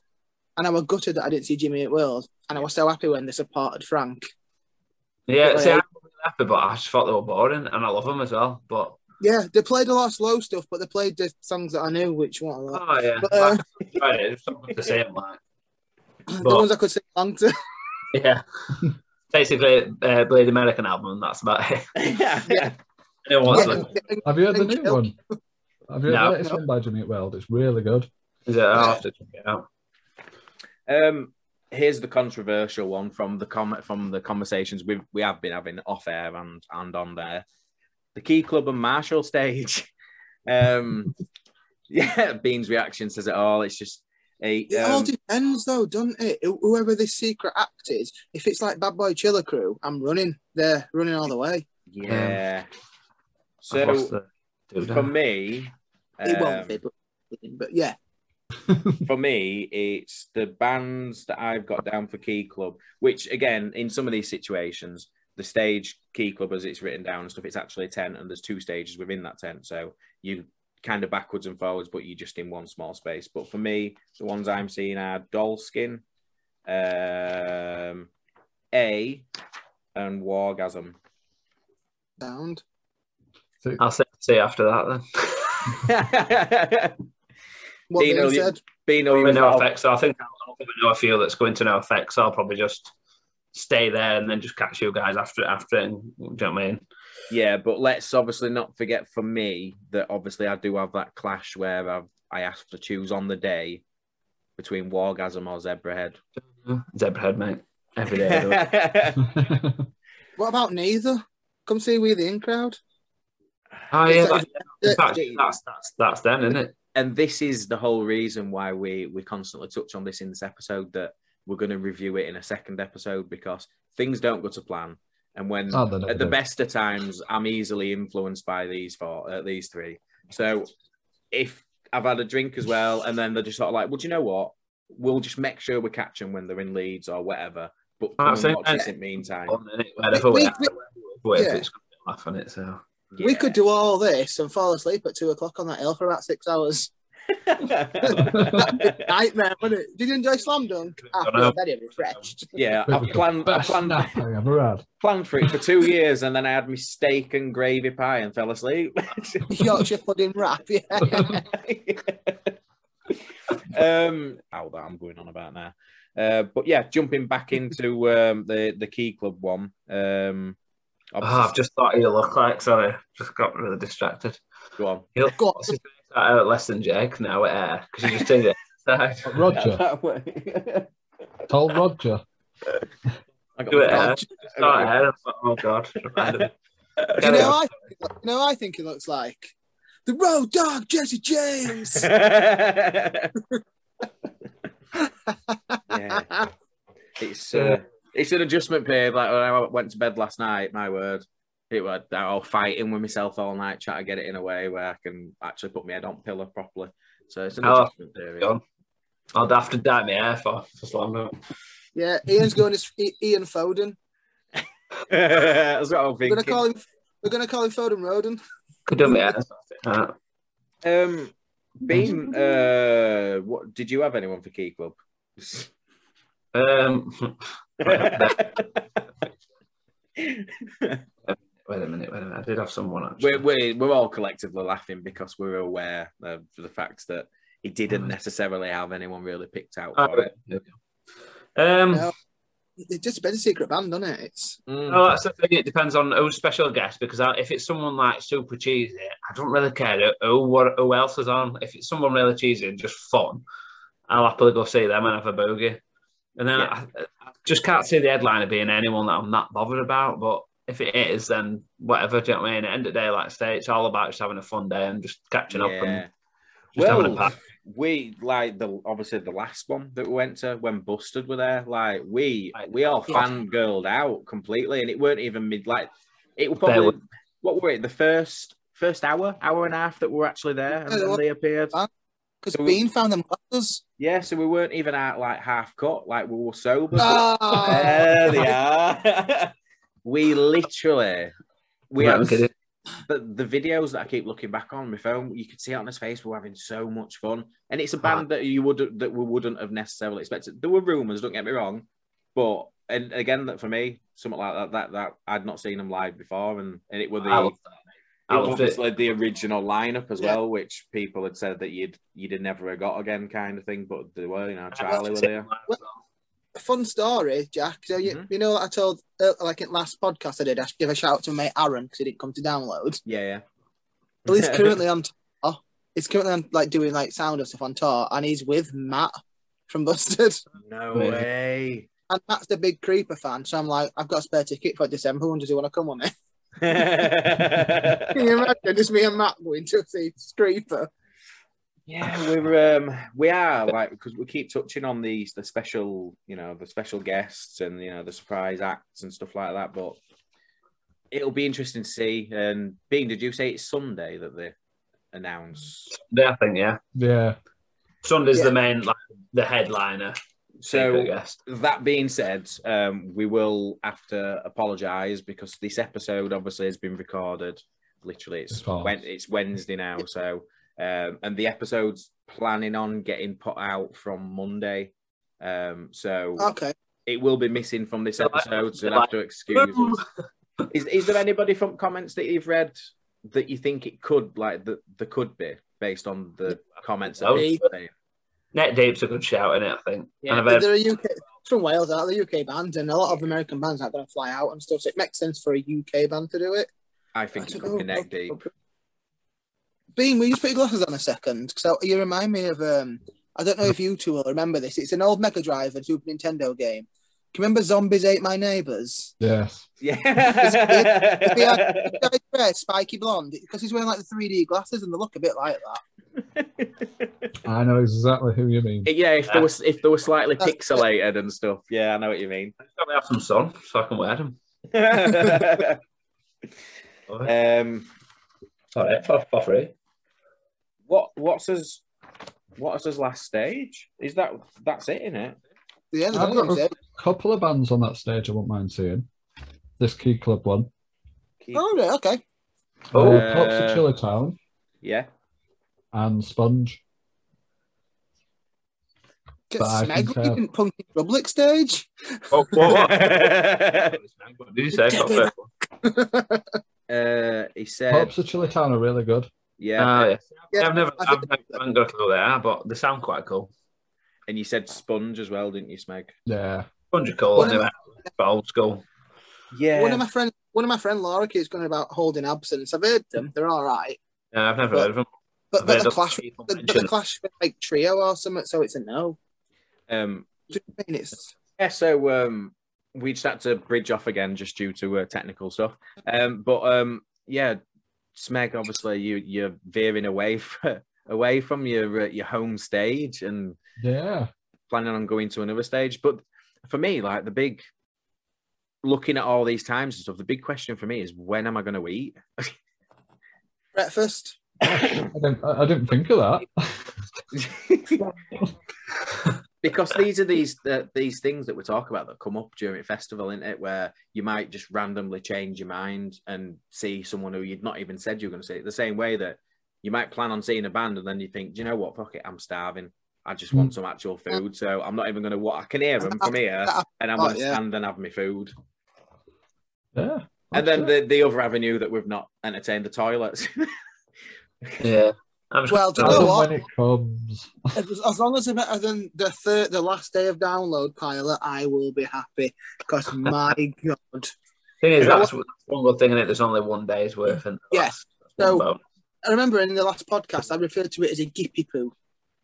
And I were gutted that I didn't see Jimmy Eat World. And I was so happy when they supported Frank. yeah. See, Yeah. I'm happy, but I just thought they were boring, and I love them as well. But Yeah, they played a lot of slow stuff, but they played the songs that I knew, which one a lot. oh yeah, But, uh, Like, I tried it. It's something to see him like. the ones I could sing along to. Yeah, basically, uh, Bleed American album. and That's about it. yeah. Yeah. No one's Yeah, Have you heard the new one? Have you heard No. the latest one by Jimmy Eat World? It's really good. is it? I'll have to check it out. Um, here's the controversial one from the com- from the conversations we we have been having off air and and on there. The Key Club and Marshall stage. Um, yeah, Bean's reaction says it all. It's just a It all um, depends, though, doesn't it? Whoever this secret act is, if it's like Bad Boy Chiller Crew, I'm running. They're running all the way. yeah. I've So for me, It um, won't be, but, but yeah. for me, it's the bands that I've got down for Key Club, which again, in some of these situations, the stage Key Club, as it's written down and stuff, it's actually a tent, and there's two stages within that tent. So you kind of backwards and forwards, but you're just in one small space. But for me, the ones I'm seeing are Dollskin, um, A, and Wargasm. Sound. I'll say, see after that then. What Dino, they you- said. Beano, no was- effects. So I think I'll, I'll probably know a few that's going to NoFX. So I'll probably just stay there and then just catch you guys after after it. And, do you know what I mean? Yeah, but let's obviously not forget for me that obviously I do have that clash where I've, I have to choose on the day between Wargasm or Zebrahead. Mm-hmm. Zebrahead, mate. Every day. I do it. What about neither? Come see we the in crowd. oh yeah, It's like- that- that's that's that's then, isn't it? and this is the whole reason why we we constantly touch on this in this episode that we're going to review it in a second episode because things don't go to plan and when Oh, at the do. best of times i'm easily influenced by these four uh, these three so if i've had a drink as well and then they're just sort of like well do you know what we'll just make sure we catch them when they're in leeds or whatever but come That's and it, watch this in the meantime Fun, we We- are, we- with, yeah. it's going to be laughing it. So We could do all this and fall asleep at two o'clock on that hill for about six hours. Nightmare, wouldn't it? Did you enjoy Slam Dunk? I feel very refreshed. yeah i was planned i planned nap I ever had. planned for it for two years and then I had my steak and gravy pie and fell asleep. Yorkshire pudding wrap, yeah. um, how that I'm going on about now. Uh, but yeah, jumping back into um, the the key club one. Um, oh, I've just thought you look like. Sorry, just got really distracted. go on. You look Go on. What's out less than Jake now at air because you just changed it. Side. Roger, That way. tall Roger. I got Do it, my- uh, Start air. Oh God. Do you know, I, you know, I think it looks like the road dog Jesse James. yeah, it's uh, it's an adjustment period. Like when I went to bed last night, my word, it was all fighting with myself all night, trying to get it in a way where I can actually put my head on pillow properly. So it's an Oh, adjustment period. Gone. I'll have to dye my hair for for slam dunk. yeah, Ian's going as Ian Foden. That's what I'm We're gonna thinking. call him. We're gonna call him Foden Roden. Could do my hair. Right. Um, Bean. uh, what did you have anyone for Key Club? Um, wait a minute, wait a minute. I did have someone actually. we're, we're we're all collectively laughing because we're aware of the facts that he didn't necessarily have anyone really picked out Oh, it. there. Um, No. It's just a bit secret band, doesn't it? It's Mm. Oh, that's the thing. It depends on who's special guest because if it's someone like super cheesy, I don't really care who what who else is on. If it's someone really cheesy and just fun, I'll happily go see them and have a boogie. And then Yeah. I, I just can't see the headliner being anyone that I'm not bothered about. But if it is, then whatever. Do you know what I mean? At the end of the day, like I say, it's all about just having a fun day and just catching up and just having a pack. we like the obviously the last one that we went to when Busted were there. Like we Right. we all Yeah. fangirled out completely, and it weren't even mid. Like it was probably was- what were it the first first hour hour and a half that we were actually there, and Yeah, then they appeared. because So- Bean found them glasses. Yeah, so we weren't even at like half cut, like we were sober. Ah, There they are. we literally we Right, had I'm the, videos that I keep looking back on my phone, you could see it on his face. We're having so much fun, and it's a band ah. that you would that we wouldn't have necessarily expected. There were rumors, don't get me wrong, but and again, that for me, something like that, that that I'd not seen them live before, and, and it was the I loved that. it was loved it. obviously the original lineup as Yeah. well, which people had said that you'd you'd have never got again, kind of thing. But they were, you know, Charlie were there. A fun story, Jack. So you, Mhm. you know, I told uh, like in last podcast I did. I should give a shout out to my mate Aaron because he didn't come to download. Yeah, yeah. Well, he's currently on tour. He's currently on like doing like sound and stuff on tour, and he's with Matt from Busted. No Really? way. And Matt's the big Creeper fan, so I'm like, I've got a spare ticket for December. When does he want to come on it? Can you imagine just me and Matt going to see Creeper? Yeah, we're um we are like because we keep touching on these the special you know the special guests and you know the surprise acts and stuff like that, but it'll be interesting to see. And being, did you say it's Sunday that they announce? Yeah, I think yeah. Yeah. Sunday's Yeah. the main, like the headliner. So secret that being said, um, we will have to apologise because this episode obviously has been recorded. Literally, it's It's false. it's Wednesday now, so um, and the episode's planning on getting put out from Monday. Um, so Okay. it will be missing from this episode, so you'll have to excuse Boom. us. Is, is there anybody from comments that you've read that you think it could like that there could be based on the comments that Oh. Neck Deep's a good shout in it, I think. Yeah, and I've heard They're UK from Wales, aren't they? UK band, and a lot of American bands aren't going to fly out and stuff. So it makes sense for a UK band to do it. I think I it could know. neck deep. Bean, will you just put your glasses on a second? Because you remind me of um, I don't know if you two will remember this. It's an old Mega Drive and Super Nintendo game. Can you remember Zombies Ate My Neighbors? Yes. He Yeah. had the guy red, spiky blonde, because he's wearing like the 3D glasses and they look a bit like that. I know exactly who you mean. yeah, if they were if they were slightly That's- pixelated and stuff. Yeah, I know what you mean. probably have some sun so I can wear them. um, All right, for, for free. What what's his what's his last stage? Is that that's it in it? Yeah, I've got a it. couple of bands on that stage I won't mind seeing. This Key Club one. Oh, right, okay. Oh, uh, Pops of Uh, Chili Town Yeah. and Sponge. Get But I can Smeg tell. in Punk in Drublic stage. what, what, what did you say? Got first one? uh, he said, Pops of Chili Town are really good. Yeah, Ah, yeah. Yeah, I've never, I I've think- never I haven't got a clue they but they sound quite cool. and you said sponge as well, didn't you, Smeg? Yeah. Sponge of cool, One of anyway. But old school. Yeah. One of my friends, one of my friend Laura keeps going about holding absence. I've heard them; they're all right. Yeah, I've never But- heard of them. But, but the clash, the, but the clash with like trio or something, so it's a no. um, Do you mean it's yeah, so um, we just had to bridge off again just due to uh, technical stuff. Um, but um, yeah, Smeg, obviously you you're veering away from away from your uh, your home stage and Yeah. planning on going to another stage. But for me, like the big looking at all these times and stuff, the big question for me is when am I going to eat? breakfast? I didn't, I I didn't think of that. because these are these uh, these things that we talk about that come up during a festival, isn't it? Where you might just randomly change your mind and see someone who you'd not even said you were going to see. The same way that you might plan on seeing a band, and then you think, do you know what? Fuck it, I'm starving. I just want some actual food, so I'm not even going to. What I can hear them from here, and I'm going to stand and have my food. Yeah. And then the, the other avenue that we've not entertained the toilets. Yeah. I'm just Well, do you know what? when it comes. As, as long as it's better than the third, the last day of download pilot, I will be happy. Because my god, thing is, that's that's one good thing in it. There's only one day's worth, and Yeah. that's, that's So- one. I remember in the last podcast I referred to it as a gippy poo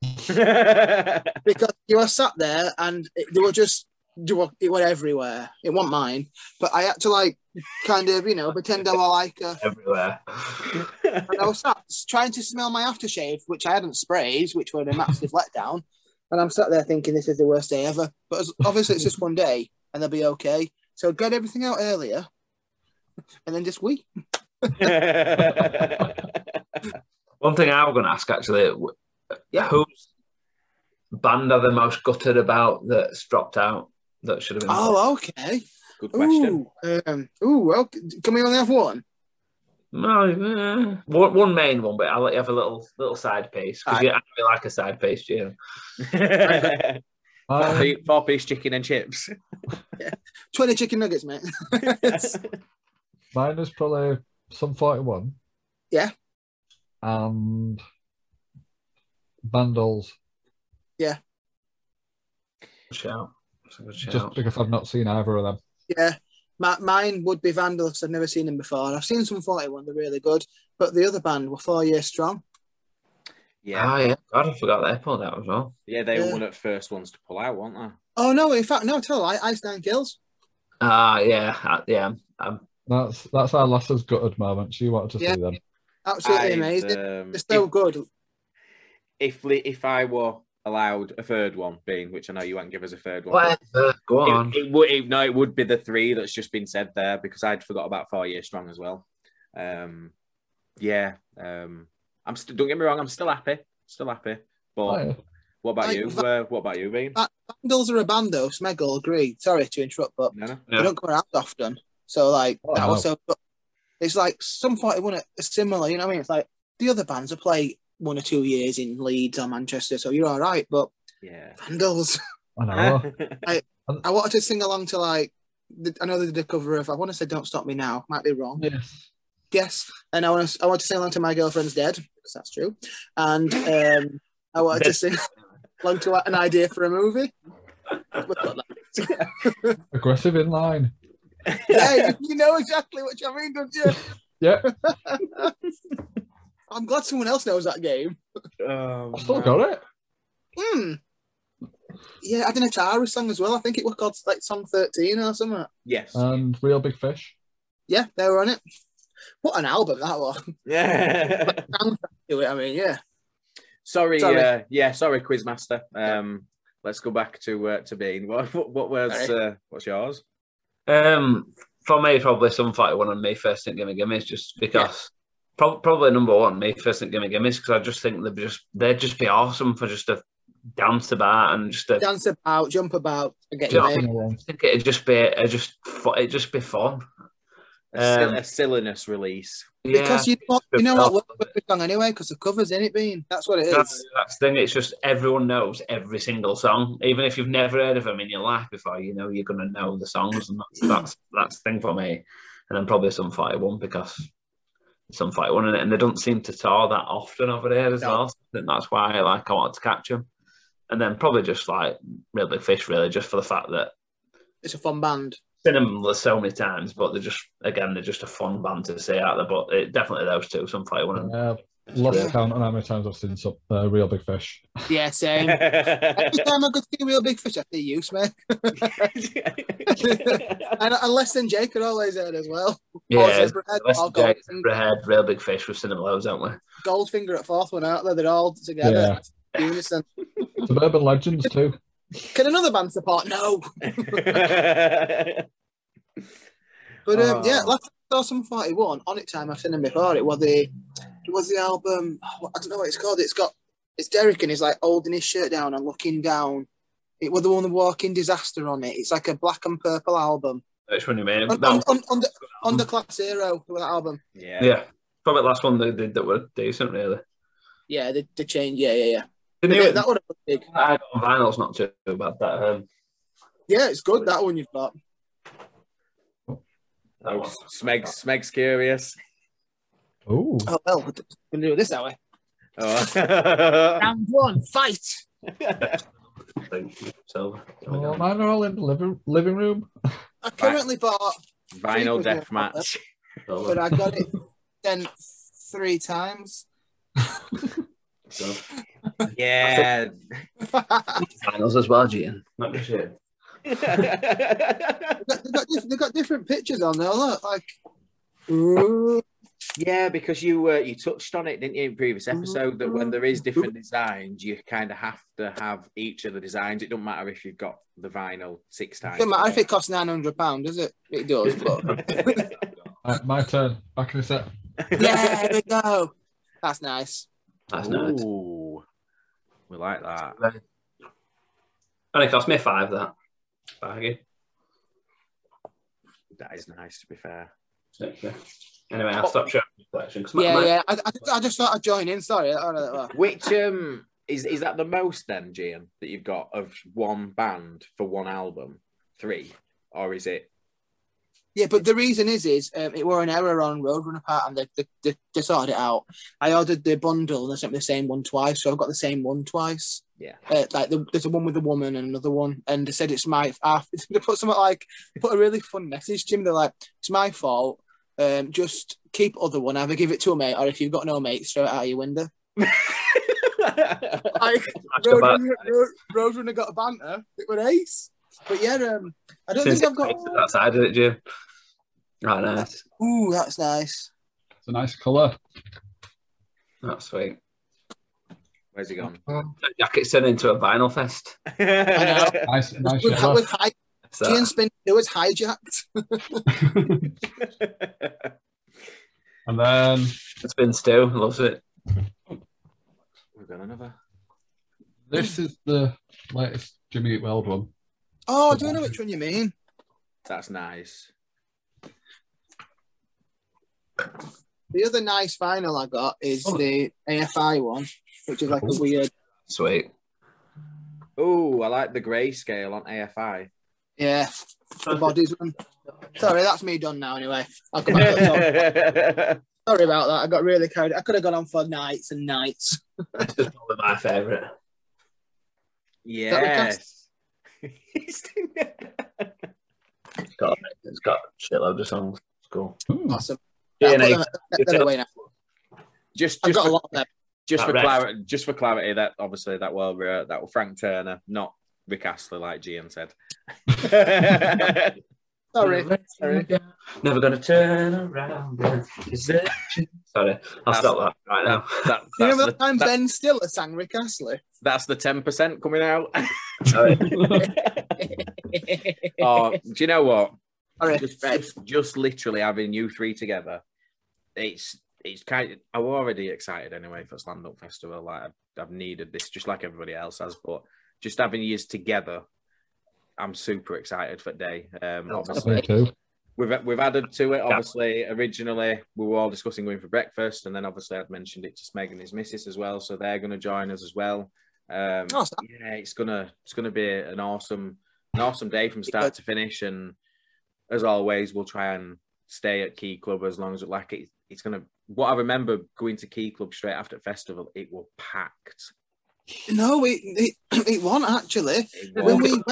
because you were sat there and it, they were just they were, it were everywhere. It wasn't mine, but I had to like kind of you know pretend I were like a, everywhere. and I was sat trying to smell my aftershave, which I hadn't sprayed, which were a massive letdown. And I'm sat there thinking this is the worst day ever. But as, obviously it's just one day and they'll be okay. So get everything out earlier and then just wee. One thing I was going to ask actually, w- Yeah. whose band are the most gutted about that's dropped out that should have been? Oh, okay. Good question. Ooh, um, ooh, well, can we only have one? No, eh, one, one main one, but I'll let you have a little little side piece because Aye. you actually like a side piece, Jim. four, Um, piece, four piece chicken and chips. 20 chicken nuggets, mate. mine is probably Sum 41. Yeah. And Vandals, Yeah. shout. That's a good shout. just because I've not seen either of them. yeah. My, mine would be Vandals. I've never seen them before. I've seen Sum 41, they're really good. But the other band were four years strong. Yeah, Oh yeah, God, I forgot they pulled out as well. yeah, they were one of the first ones to pull out, weren't they? Oh, no, in fact, no, tell I Ice Nine Kills. Ah, yeah, uh, yeah. Um, That's that's our lasses gutted moment. She wanted to Yeah. see them. Absolutely I'd, amazing. um, They're so good. if li- if I were allowed a third one, being which I know you won't give us a third one. whatever. Go on. It, it would it, no, it would be the three that's just been said there because I'd forgot about Four Year Strong as well. Um, yeah, um, I'm still. Don't get me wrong, I'm still happy, still happy. But Oh, yeah. what about Like, you? Va- Uh, what about you, Bean? Va- Vandals are a band, though. Smeggle, agree. Sorry to interrupt, but No, no. they Yeah. don't come around often. So, like, Oh, that was no. so. It's like Sum 41 are similar, you know what I mean? It's like the other bands are play one or two years in Leeds or Manchester, so you're all right. But Yeah. Vandals, I know. I I wanted to sing along to like, the, I know they did a cover of, I want to say Don't Stop Me Now, might be wrong. yes. Yes. And I want to, I want to sing along to My Girlfriend's Dead, because that's true. And um, I wanted to sing along to an idea for a movie. Aggressive Inline. yeah, you know exactly what I mean, don't you? Yeah. I'm glad someone else knows that game. Um, I still got it. Hmm. Yeah, I did a Atari song as well. I think it was called like Song 13 or something. Yes. And Reel Big Fish. Yeah, they were on it. What an album that was. yeah. Do it, I mean, yeah. sorry, Sorry. Uh, yeah, sorry, Quizmaster. Um, let's go back to uh, to Bean. What what, what was uh, what's yours? Um, for me, probably Sum forty one on Me First and the Gimme Gimmes just because prob- probably number one Me First and the Gimme Gimmes because I just think they'd just they'd just be awesome for just a dance about and just a, Dance about, jump about, and get Yeah. your Sing name. I think it'd just be it'd just it'd just be fun. A, sil- Um, a silliness release. Yeah, Because you know, you know what works with song anyway, because the cover's in it being. That's what it is. That's, that's the thing. It's just everyone knows every single song, even if you've never heard of them in your life before. You know you're gonna know the songs, and that's that's that's the thing for me. And then probably Sum forty one because Sum forty one, and they don't seem to tour that often over there as No. well. So I think that's why like I wanted to catch them. And then probably just like reel big fish, really, just for the fact that It's a fun band. seen them so many times, but they're just again they're just a fun band to see out there. But it, definitely those two, Sum forty one. And, Uh, lost Yeah. count on how many times I've seen some, uh, Reel Big Fish. Yeah, same. Every time I go to see Reel Big Fish, I see you, man. and, and less than Jake had always heard as well. Or yeah, Zebrahead, Less Than Jake, Zebrahead, reel big fish. We've seen them loads, haven't we? Goldfinger at fourth one out there. They're all together. Unison. Suburban Legends too. Can another band support? No. But um, yeah, Oh. last time I saw Sum 41 on it time I've seen them before. It was the it was the album. I don't know what it's called. It's got it's Deryck and he's like holding his shirt down and looking down. It was the one with Walking Disaster on it. It's like a black and purple album. Which one you mean? On, That on, one- on, under, Underclass Hero with that album. yeah. yeah, Probably the last one they did that were decent, really. Yeah, the, the change. Yeah, yeah, yeah. The But new that, that would big. I got on vinyl's not too bad. That um, Yeah, it's good. That one you've got. That Oh, one. Smeg, Smeg's curious. Oh, Oh well, we're gonna do it this that way. Oh. Round one, fight. Thank you. So oh mine are all in the living living room. I currently bought, Vinyl death was match. but I got it sent three times. Yeah. finals as well, Gian. Not just it. They got, they got, diff- they got different pictures on there. Look, like, ooh, yeah, because you uh, you touched on it, didn't you, in previous episode, that when there is different designs, you kind of have to have each of the designs. It don't matter if you've got the vinyl six times. doesn't matter if it costs nine hundred pound, does it? It does. But Uh, my turn. Back in a set. yeah, there we go. That's nice. That's nice. We like that. Only cost me five that. Baggy. That is nice, to be fair. Anyway, I'll stop showing the collection. 'cause my- Yeah, my- yeah. I, I, I just thought I'd join in. Sorry. Oh, no, no. Which um is is that the most then, Gian, that you've got of one band for one album? Three, or is it? Yeah, but the reason is, is um, it were an error on Roadrunner part, and they, they, they, they sorted it out. I ordered the bundle, and they sent me the same one twice, so I've got the same one twice. Yeah. Uh, like the, there's a one with a woman and another one, and they said it's my. Uh, they put something like they put a really fun message to me. They're like, "It's my fault. Um, just keep other one. Either give it to a mate, or if you've got no mates, throw it out your window." Like Roadrunner, Roadrunner got a banter. It was ace. But yeah, um, I don't Since think I've got. it's that side of it, Jim. Right, nice. Ooh, that's nice. It's a nice colour. That's sweet. Where's he gone? That jacket's turned into a vinyl fest. Nice, nice With, with high, So, Ian Spin it was hijacked. and then it's been Stu, loves it. We've got another. this is the latest Jimmy Eat World one. Oh, I don't know which one you mean. That's nice. The other nice vinyl I got is Oh. the AFI one, which is like a weird. Sweet. Oh, I like the grayscale on AFI. Yeah, the bodies one. Sorry, that's me done now. Anyway, I'll come back. Sorry about that. I got really carried. I could have gone on for nights and nights. This is probably my favourite. Yes. It's got, it's got a shitload of songs. It's cool. Ooh, Awesome. I'll put DNA. them, them away now. just just got a for, lot of just for clarity, just for clarity, that obviously that will uh, that will Frank Turner, not Rick Astley, like Gian said. Sorry. Sorry. Never gonna turn around. Is it? Sorry, I'll That's- stop that right now. That, you that's, remember the, the time that- Ben Stiller sang Rick Astley? that's the ten percent coming out. Oh, do you know what? Just, just, just literally having you three together, it's it's kind of. I'm already excited anyway for Stand Up Festival. Like I've, I've needed this, just like everybody else has. But just having you together, I'm super excited for the day. Um, obviously, me too. we've we've added to it. Obviously, originally we were all discussing going for breakfast, and then obviously I'd mentioned it to Meg and his missus as well, so they're going to join us as well. Um, so- yeah, it's gonna it's gonna be an awesome an awesome day from start to finish, and as always, we'll try and stay at Key Club as long as it like it, it's gonna. What I remember going to Key Club straight after the festival, it was packed. No, it, it, it wasn't actually. It When we went,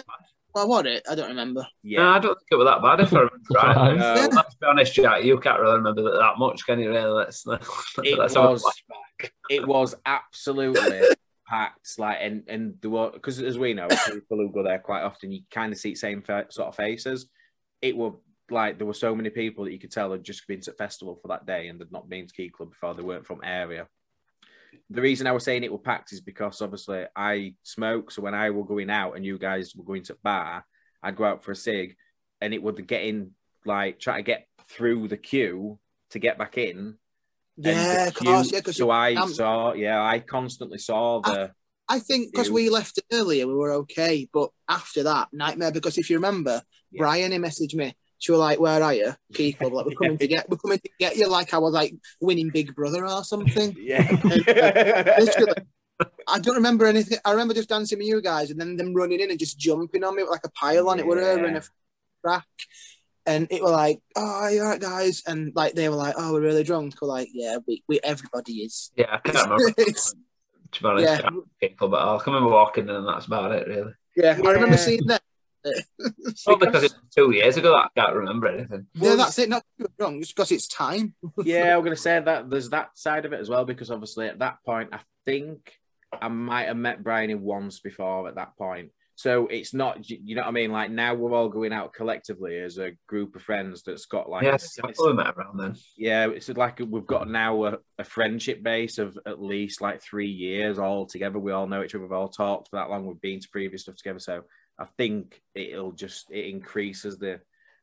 well, what it? I don't remember. No, yeah, I don't think it was that bad if I remember right. No. Uh, let's be honest, Jack. You can't really remember that, that much, can you? Really? Let's, let's, it let's was flashback. it was absolutely packed like and and there were because as we know people who go there quite often you kind of see the same fa- sort of faces it were like there were so many people that you could tell had just been to the festival for that day and had not been to key club before they weren't from area the reason i was saying it were packed is because obviously i smoke so when i were going out and you guys were going to bar i'd go out for a cig and it would get in like try to get through the queue to get back in Yeah, of course. Yeah, because so I um, saw, yeah, I constantly saw the. I think because we left earlier, we were okay. But after that, nightmare. Because if you remember, Yeah. Bryony he messaged me She was like, "Where are you, Keeper? Like, we're coming to get, we're coming to get you." Like I was like winning Big Brother or something. Yeah. Uh, literally, I don't remember anything. I remember just dancing with you guys, and then them running in and just jumping on me with like a pile on it, were her and a crack. And it were like, "Oh, you alright, guys?" And like they were like, "Oh, we're really drunk." We're like, "Yeah, we, we everybody is." Yeah, I can't remember. To be honest, Yeah. People, but I can remember walking in and that's about it, really. yeah, I remember seeing that. Not because it was two years ago I can't remember anything. yeah, that's it. Not wrong, just because it's time. yeah, I'm gonna say that there's that side of it as well because obviously at that point I think I might have met Bryony once before at that point. So it's not you know what I mean. Like now we're all going out collectively as a group of friends that's got like yeah, a- I thought met around then. yeah, it's like we've got now a, a friendship base of at least like three years all together. We all know each other. We've all talked for that long. We've been to previous stuff together. So I think it'll just it increases the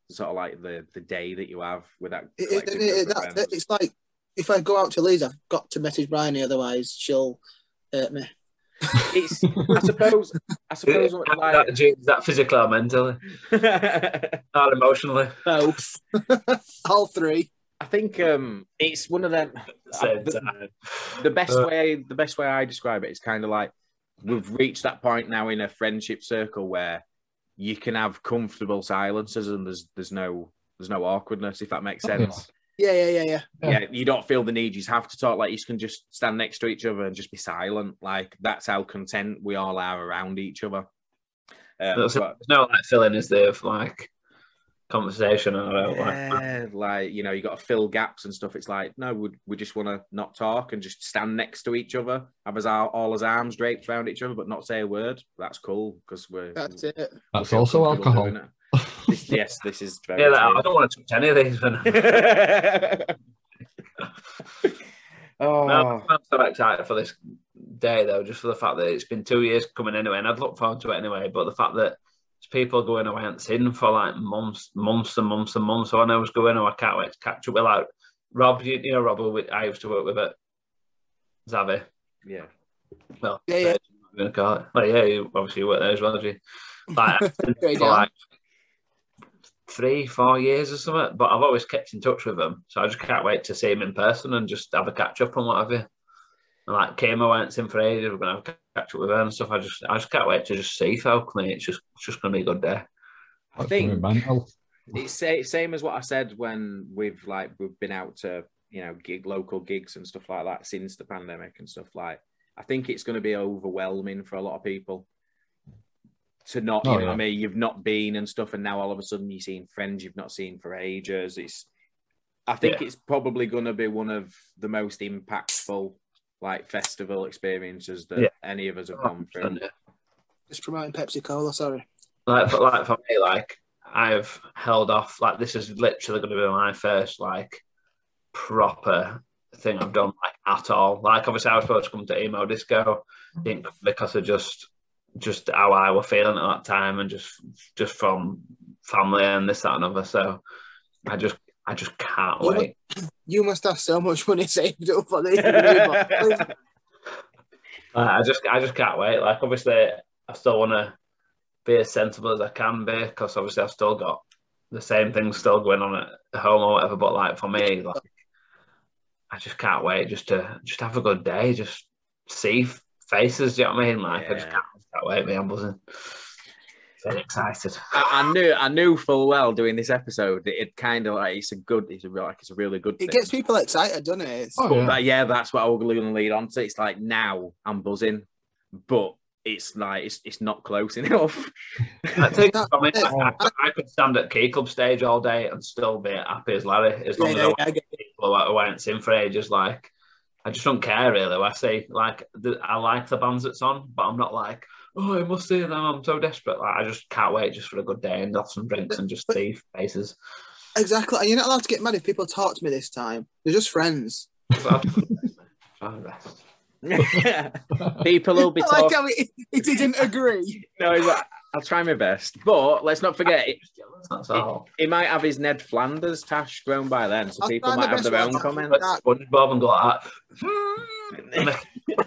sort of like the the day that you have with that. It, it, it, group of that's friends. it. It's like if I go out to Leeds, I've got to message Bryony, otherwise she'll hurt me. It's I suppose I suppose Is like that, is that physically or mentally? not emotionally? Both, all three. I think um it's one of them At the the- the best Uh, way the best way I describe it is kind of like we've reached that point now in a friendship circle where you can have comfortable silences and there's there's no there's no awkwardness if that makes sense. Yeah, yeah, yeah, yeah. Yeah. Yeah. you don't feel the need. You just have to talk. Like you can just stand next to each other and just be silent. Like that's how content we all are around each other. Um, There's but- no like filling, is there, of like conversation or like, yeah, like you know, you got to fill gaps and stuff. It's like no, we we just want to not talk and just stand next to each other, have us all, all his arms draped around each other, but not say a word. That's cool because we're That's it. That's also alcohol. This, yes, this is very yeah, like, I don't want to touch any of these. Oh, No, I'm oh. so excited for this day though, just for the fact that it's been two years coming anyway, and I'd look forward to it anyway. But the fact that there's people going oh, away and seen for like months, months and months and months. So I know I was going, oh, I can't wait to catch up with like Rob. You, you know, Rob, who I used to work with at Zavi. yeah. Well, Yeah, yeah. I'm gonna call it. Well, yeah, you obviously worked there as well, did you? Like, I've seen Great for like three, four years or something. But I've always kept in touch with them, so I just can't wait to see him in person and just have a catch up and what have you. And like Kama went in for ages, we're gonna have a catch up with her and stuff. I just, I just can't wait to just see folk. mate. It's just, it's just gonna be a good day. I That's gonna be think mental. it's sa- same as what I said when we've like we've been out to you know gig local gigs and stuff like that since the pandemic and stuff like. I think it's going to be overwhelming for a lot of people to not, you Oh, know, what I mean, you've not been and stuff, and now all of a sudden you're seeing friends you've not seen for ages. It's, I think Yeah. it's probably going to be one of the most impactful like festival experiences that Yeah. any of us have gone through. Just promoting Pepsi Cola. Sorry. Like, for, like for me, like I've held off. Like this is literally going to be my first like proper thing I've done like at all. Like obviously I was supposed to come to emo disco, didn't because of just just how I were feeling at that time and just just from family and this that and other. So I just I just can't You wait. You must have so much money saved up for this. Uh, I just I just can't wait. Like obviously I still want to be as sensible as I can be because obviously I've still got the same things still going on at home or whatever. But like for me, like I just can't wait just to just have a good day, just see faces. Do you know what I mean? Like I just can't, can't wait. Me, I'm buzzing. Very excited. I, I knew I knew full well doing this episode that it kind of like it's a good it's a real like it's a really good it thing. gets people excited, doesn't it? It's- Oh, But yeah. that- yeah, that's what I was going to lead on to. It's like now I'm buzzing, but it's like it's, it's not close enough. I think No, I, mean, it's- I, I, I could stand at Key Club stage all day and still be happy as Larry as long Yeah, as yeah, I yeah, I get people who I haven't seen for ages. Like, I just don't care really. I say like the, I like the bands that's on, but I'm not like, oh, I must see them. I'm so desperate. Like, I just can't wait just for a good day and have some drinks and just But- see faces. Exactly. And you're not allowed to get mad if people talk to me this time. They're just friends. Try. People will be I like talking. how he, he didn't agree. no, he's like, I'll try my best, but let's not forget it, That's all. he might have his Ned Flanders tash grown by then, so I'll people try my might have best their one. own comments. Like SpongeBob and go like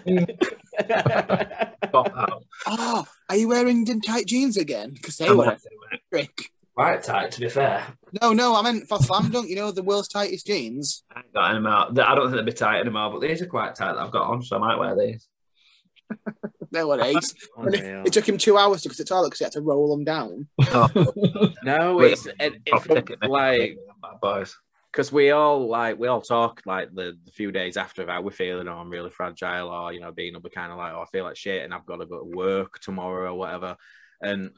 that. Pop out. Oh, are you wearing them tight jeans again? Because they I'm were like, trick. quite tight, to be fair. No, no, I meant for slam dunk. You know the world's tightest jeans. I ain't got any more. I don't think they'll be tight anymore, but these are quite tight that I've got on, so I might wear these. Nowadays, oh, And it, Unreal. it took him two hours to go to the toilet because he had to roll them down. Oh, No, it's it, it, proper like boys. because we all like we all talk like the, the few days after about we're feeling oh I'm really fragile or you know being up we're kind of like oh I feel like shit and I've got to go to work tomorrow or whatever and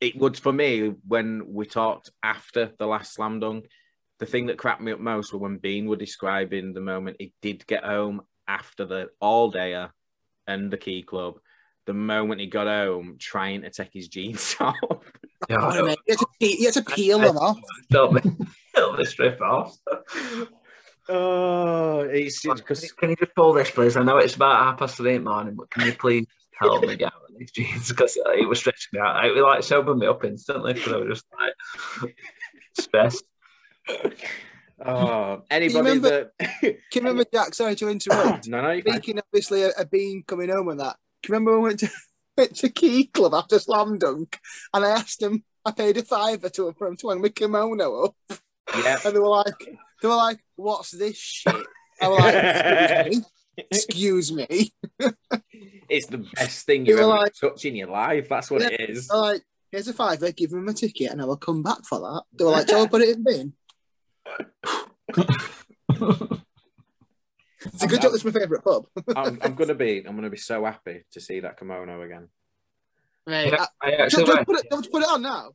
it would for me when we talked after the last slam dunk the thing that cracked me up most was when Bean were describing the moment he did get home after the all dayer and the key club the moment he got home trying to take his jeans off Yeah, What a mate. You had to, pe- you had to peel them off. Help me, help me strip off. oh it's because Can you just pull this, please? I know it's about half past three in the morning, but can you please help me get out of these jeans? Because it was stretching me out. It was like sobered me up instantly because I was just like stressed. Oh, anybody remember- that Can you remember Jack? Sorry to interrupt. no, no, you can Speaking obviously of, of being coming home and that. Can you remember when we went to, went to Key Club after Slam Dunk and I asked him, I paid a fiver to him for him to hang my kimono up. yeah. And they were like, they were like, what's this shit? I was like, excuse me. Excuse me. It's the best thing You you've ever like- touched in your life. That's what it is. They're like, here's a fiver, give him a ticket and I will come back for that. They were like, shall I put it in bin? It's a good job, it's my favourite pub. I'm, I'm gonna be. I'm gonna be so happy to see that kimono again. Mate, Yeah, I, I don't, actually don't went. put it, don't put it on now.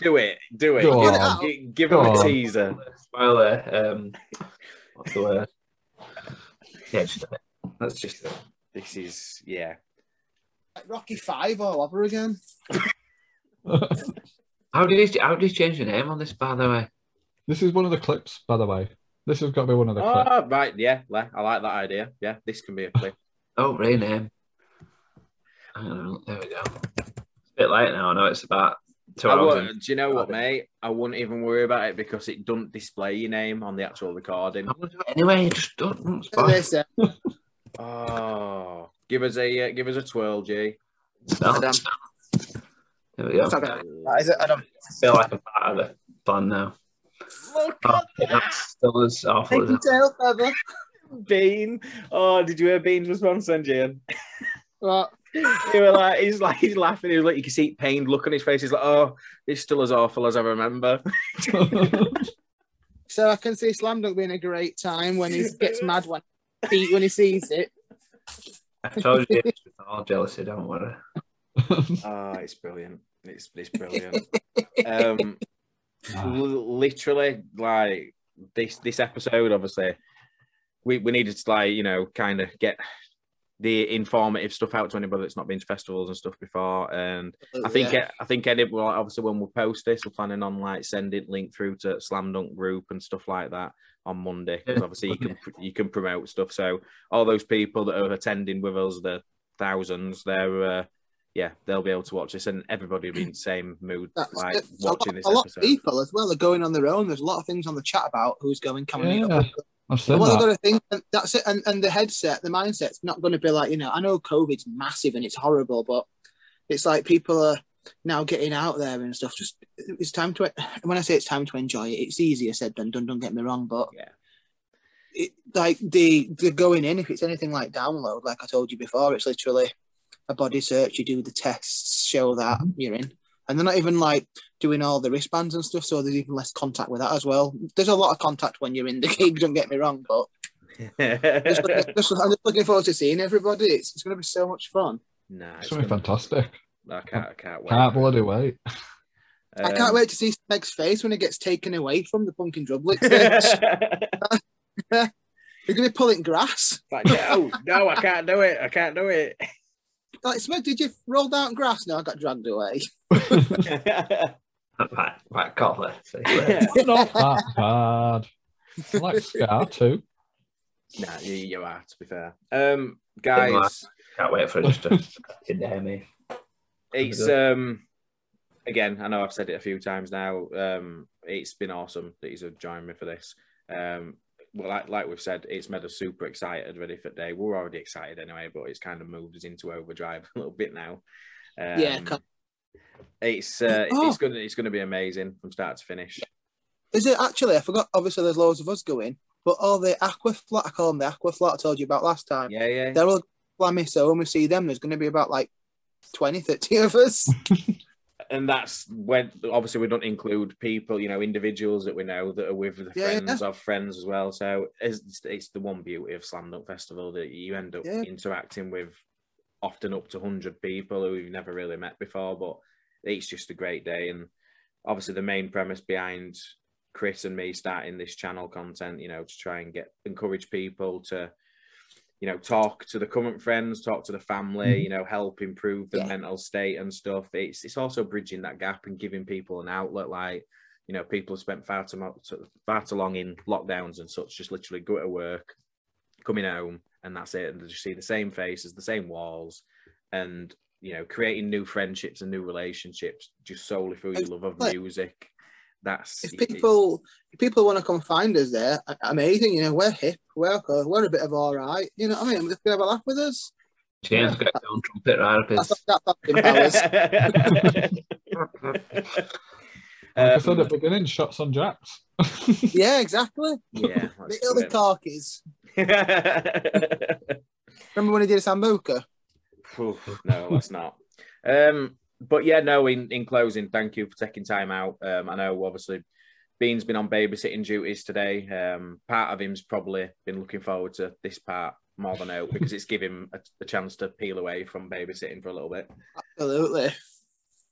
Do it. Do it. Go Give, on. gi- give Go him a on. teaser. Spoiler. Um, what's the word? Yeah, just a bit. That's just it. This is yeah. Like Rocky Five all over again. How did he? How did he change the name on this? By the way, this is one of the clips, by the way. This has got to be one of the clips. Oh, right. Yeah. I like that idea. Yeah. This can be a clip. oh, rename. Hang on, There we go. It's a bit late now. I know it's about two I hours. won't- do you know what, mate? I wouldn't even worry about it because it doesn't display your name on the actual recording. I'm gonna do it anyway. Just don't. don't And spoil they it. said, Oh, give us a uh, give us a twirl, G. No. Adam. There we go. It's not That is it, Adam. I feel like I'm part of the plan now. Look Oh, that's still as awful Thank you, tail feather. Bean. Oh, did you hear Bean's response then, Gian? What? He was like, he's like, he's laughing. He was like, you can see pained look on his face. He's like, oh, it's still as awful as I remember. So I can see Slam Dunk being a great time when he gets mad when he, when he sees it. I told you it's all jealousy. Don't worry. oh, it's brilliant. It's it's brilliant. um, Ah. l- literally, like this this episode, obviously, we we needed to like you know kind of get the informative stuff out to anybody that's not been to festivals and stuff before, and uh, uh, I think Yeah. I think any well, obviously when we post this, we're planning on like sending link through to Slam Dunk group and stuff like that on Monday because obviously you can you can promote stuff. So all those people that are attending with us, the thousands, they're uh, yeah, they'll be able to watch this, and everybody will be in the same mood That's like it. a lot, watching this a lot of people as well are going on their own. There's a lot of things on the chat about who's going, coming we Yeah. up? I've seen Well, they've that. got to think and that's it. And, and the headset, the mindset's not going to be like, you know, I know COVID's massive and it's horrible, but it's like people are now getting out there and stuff. Just it's time to, when I say it's time to enjoy it, it's easier said than done. Don't get me wrong, but Yeah. it, like the the going in, if it's anything like download, like I told you before, it's literally a body search. You do the tests, show that you're in, and they're not even like doing all the wristbands and stuff. So there's even less contact with that as well. There's a lot of contact when you're in the gig. Don't get me wrong, but just, looking- just- I'm just looking forward to seeing everybody. It's, it's going to be so much fun. nah, It's it's going to be fantastic. I can't, I can't wait. Can't bloody wait. I can't Um, wait to see Meg's face when it gets taken away from the Punk in Drublic stage. You're going to be pulling grass. like, no, no, I can't do it. I can't do it. Like, Smeg, did you roll down grass? No, I got dragged away. Right, right, Cotler. See, Not that bad. I like Scar too. nah, you, you are, to be fair. Um, guys, Can't wait for it just to to dare me. it's um again i know i've said it a few times now um it's been awesome that he's joined me for this um well like, like we've said it's made us super excited ready for the day we're already excited anyway but it's kind of moved us into overdrive a little bit now um, Yeah, It's uh, Oh. it's gonna it's gonna be amazing from start to finish. Is it actually? I forgot. Obviously, there's loads of us going, but all the aqua flat, I call them the aqua flat I told you about last time. Yeah, yeah. They're all glammy. So when we see them, there's going to be about like 20, 30 of us. and that's when obviously we don't include people, you know, individuals that we know that are with the Yeah, friends of friends as well. So it's, it's the one beauty of Slam Dunk Festival that you end up Yeah. interacting with often up to 100 people who you've never really met before, but it's just a great day. And obviously, the main premise behind Chris and me starting this channel content, you know, to try and get encourage people to you know, talk to the current friends, talk to the family, Mhm. you know, help improve the Yeah. mental state and stuff. It's it's also bridging that gap and giving people an outlet. Like, you know, people have spent far too much, far too long in lockdowns and such, just literally go to work, coming home, and that's it. And they just see the same faces, the same walls, and you know, creating new friendships and new relationships just solely through your love of music. That's if people if people want to come find us there, amazing. You know, we're hip, we're cool, we're a bit of all right. You know what I mean? Just gonna have a laugh with us. James got his own trumpet right up That's his. that's Austin. Like I said at the beginning, shots on jacks. yeah, exactly. yeah, The let's early do talkies. Remember when he did a Sambuca? Oof, no, let's not. Um, but yeah, no. In in closing, thank you for taking time out. Um, I know obviously Bean's been on babysitting duties today. Um, part of him's probably been looking forward to this part more than out because it's given him a, a chance to peel away from babysitting for a little bit. Absolutely.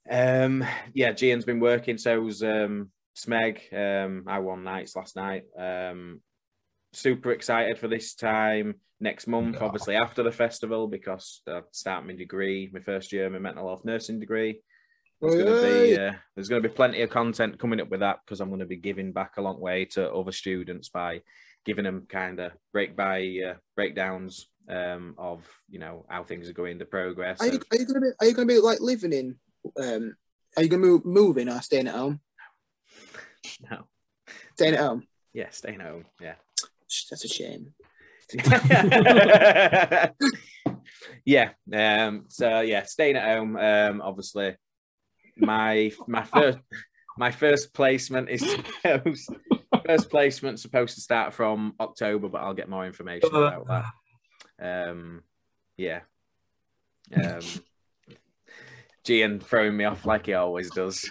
Um, yeah, Gian's been working. so So's um, Smeg. Um, I won nights last night. Um, super excited for this time next month, Yeah. obviously after the festival because I start my degree, my first year, my mental health nursing degree. There's going to be uh, there's going to be plenty of content coming up with that because I'm going to be giving back a long way to other students by giving them kind of break by uh, breakdowns um, of you know how things are going, the progress. Are you, are you gonna be are you gonna be like living in um are you gonna be moving or staying at home? no, Staying at home. yeah, staying at home, yeah. Sh- That's a shame. yeah. Um, so yeah, staying at home. Um, obviously, my my first my first placement is supposed, first placement supposed to start from October, but I'll get more information about that. Um, yeah. Um, Gian throwing me off like he always does.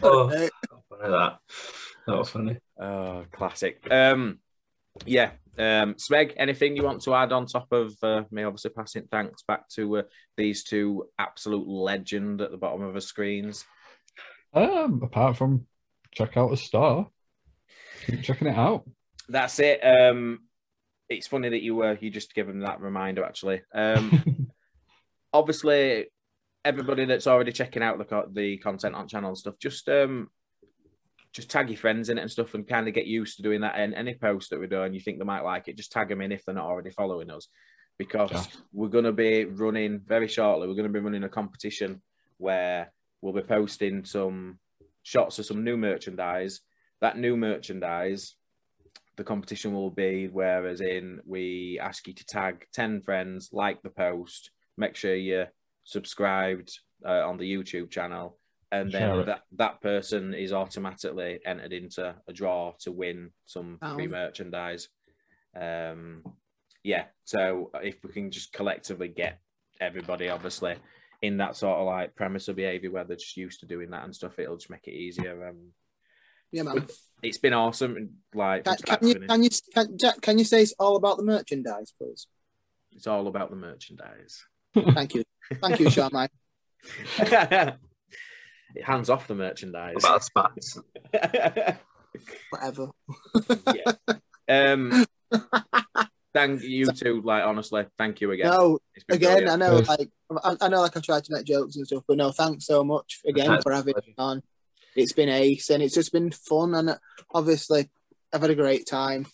Oh, Uh, funny that. That was funny. Oh, classic. Um, yeah. Um, Smeg, anything you want to add on top of uh, me? Obviously, passing thanks back to uh, these two absolute legend at the bottom of the screens. Um, apart from check out the star, keep checking it out. That's it. Um, it's funny that you were you just given that reminder. Actually, um, obviously, everybody that's already checking out the co- the content on channel and stuff, just um, just tag your friends in it and stuff, and kind of get used to doing that. And any post that we do, and you think they might like it, just tag them in if they're not already following us, because Yeah. we're going to be running very shortly. We're going to be running a competition where we'll be posting some shots of some new merchandise. That new merchandise the competition will be whereas in we ask you to tag 10 friends like the post make sure you're subscribed uh, on the youtube channel and Share then it. that, that person is automatically entered into a draw to win some free Oh. merchandise um yeah so if we can just collectively get everybody obviously in that sort of like premise of behavior where they're just used to doing that and stuff it'll just make it easier um yeah, man. it's been awesome like Can, can you can you can, Jack, can you say it's all about the merchandise, please? It's all about the merchandise. Thank you, thank you, Sean. Mike. it hands off the merchandise. About spats. Whatever. yeah. Um, thank you too. Like honestly, thank you again. No, again, brilliant. I know, like I, I know, like I've tried to make jokes and stuff, but no, thanks so much again That's for having pleasure. me on. It's been ace, and it's just been fun, and uh, obviously, I've had a great time.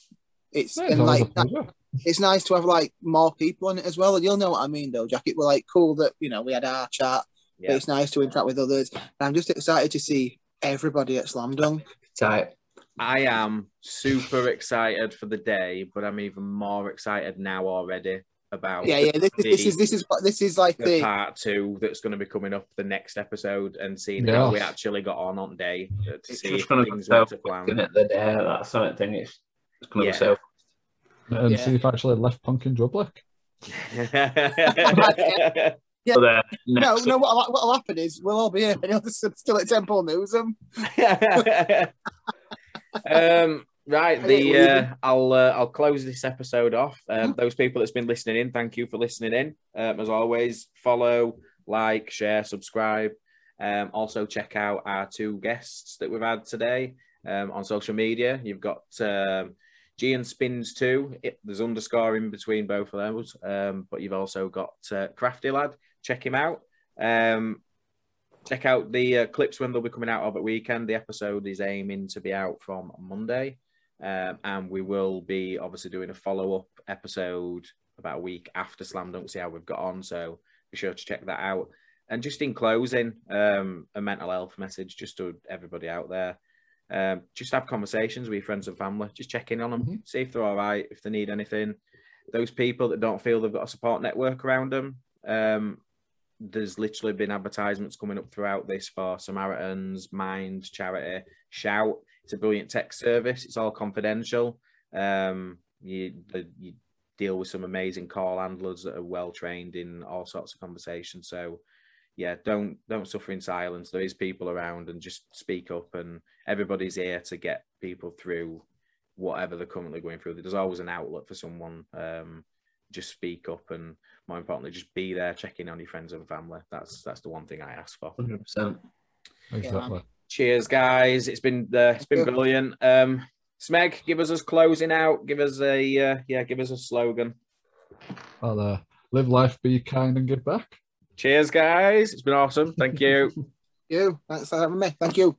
It's Yeah, it's and like pleasure. it's nice to have like more people on it as well. You'll know what I mean, though, Jack. It was like cool that you know we had our chat. But Yeah. it's nice to interact with others. And I'm just excited to see everybody at Slam Dunk. Tight. I am super excited for the day, but I'm even more excited now already about Yeah, yeah. This, the, this is this is this is like the the part two that's going to be coming up the next episode and seeing how we actually got on on day to It's see just if going to things went so to plan. innit, the day. That's something thing. It's, it's going to Yeah. be so. and Yeah. see if I actually left Punk in Drublic. Yeah. No, no. What what'll happen is we'll all be here, and he'll just still at Temple Newsam. Um, right, The uh, I'll uh, I'll close this episode off. Um, Mhm. Those people that's been listening in, thank you for listening in. Um, as always, follow, like, share, subscribe. Um, also check out our two guests that we've had today um, on social media. You've got um, G and Spins two. It, there's underscore in between both of those, um, but you've also got uh, Crafty Lad. Check him out. Um, check out the uh, clips when they'll be coming out of at weekend. The episode is aiming to be out from Monday, um, and we will be obviously doing a follow up episode about a week after Slam Dunk. See how we've got on. So be sure to check that out. And just in closing, um, a mental health message just to everybody out there. Um, just have conversations with your friends and family. Just check in on them, Mhm. see if they're all right, if they need anything. Those people that don't feel they've got a support network around them, um, there's literally been advertisements coming up throughout this for Samaritans, Mind, Charity, Shout. It's a brilliant tech service. It's all confidential. Um, you, you deal with some amazing call handlers that are well trained in all sorts of conversations. So, yeah, don't don't suffer in silence. There is people around, and just speak up. And everybody's here to get people through whatever they're currently going through. There's always an outlet for someone. Um, just speak up, and more importantly, just be there, checking on your friends and family. That's that's the one thing I ask for. 100%. Exactly. Cheers, guys. It's been uh, it's been brilliant. Um, Smeg, give us us closing out. Give us a uh, yeah, give us a slogan. Well, uh, live life, be kind, and give back. Cheers, guys. It's been awesome. Thank you. you. Thanks for having me. Thank you.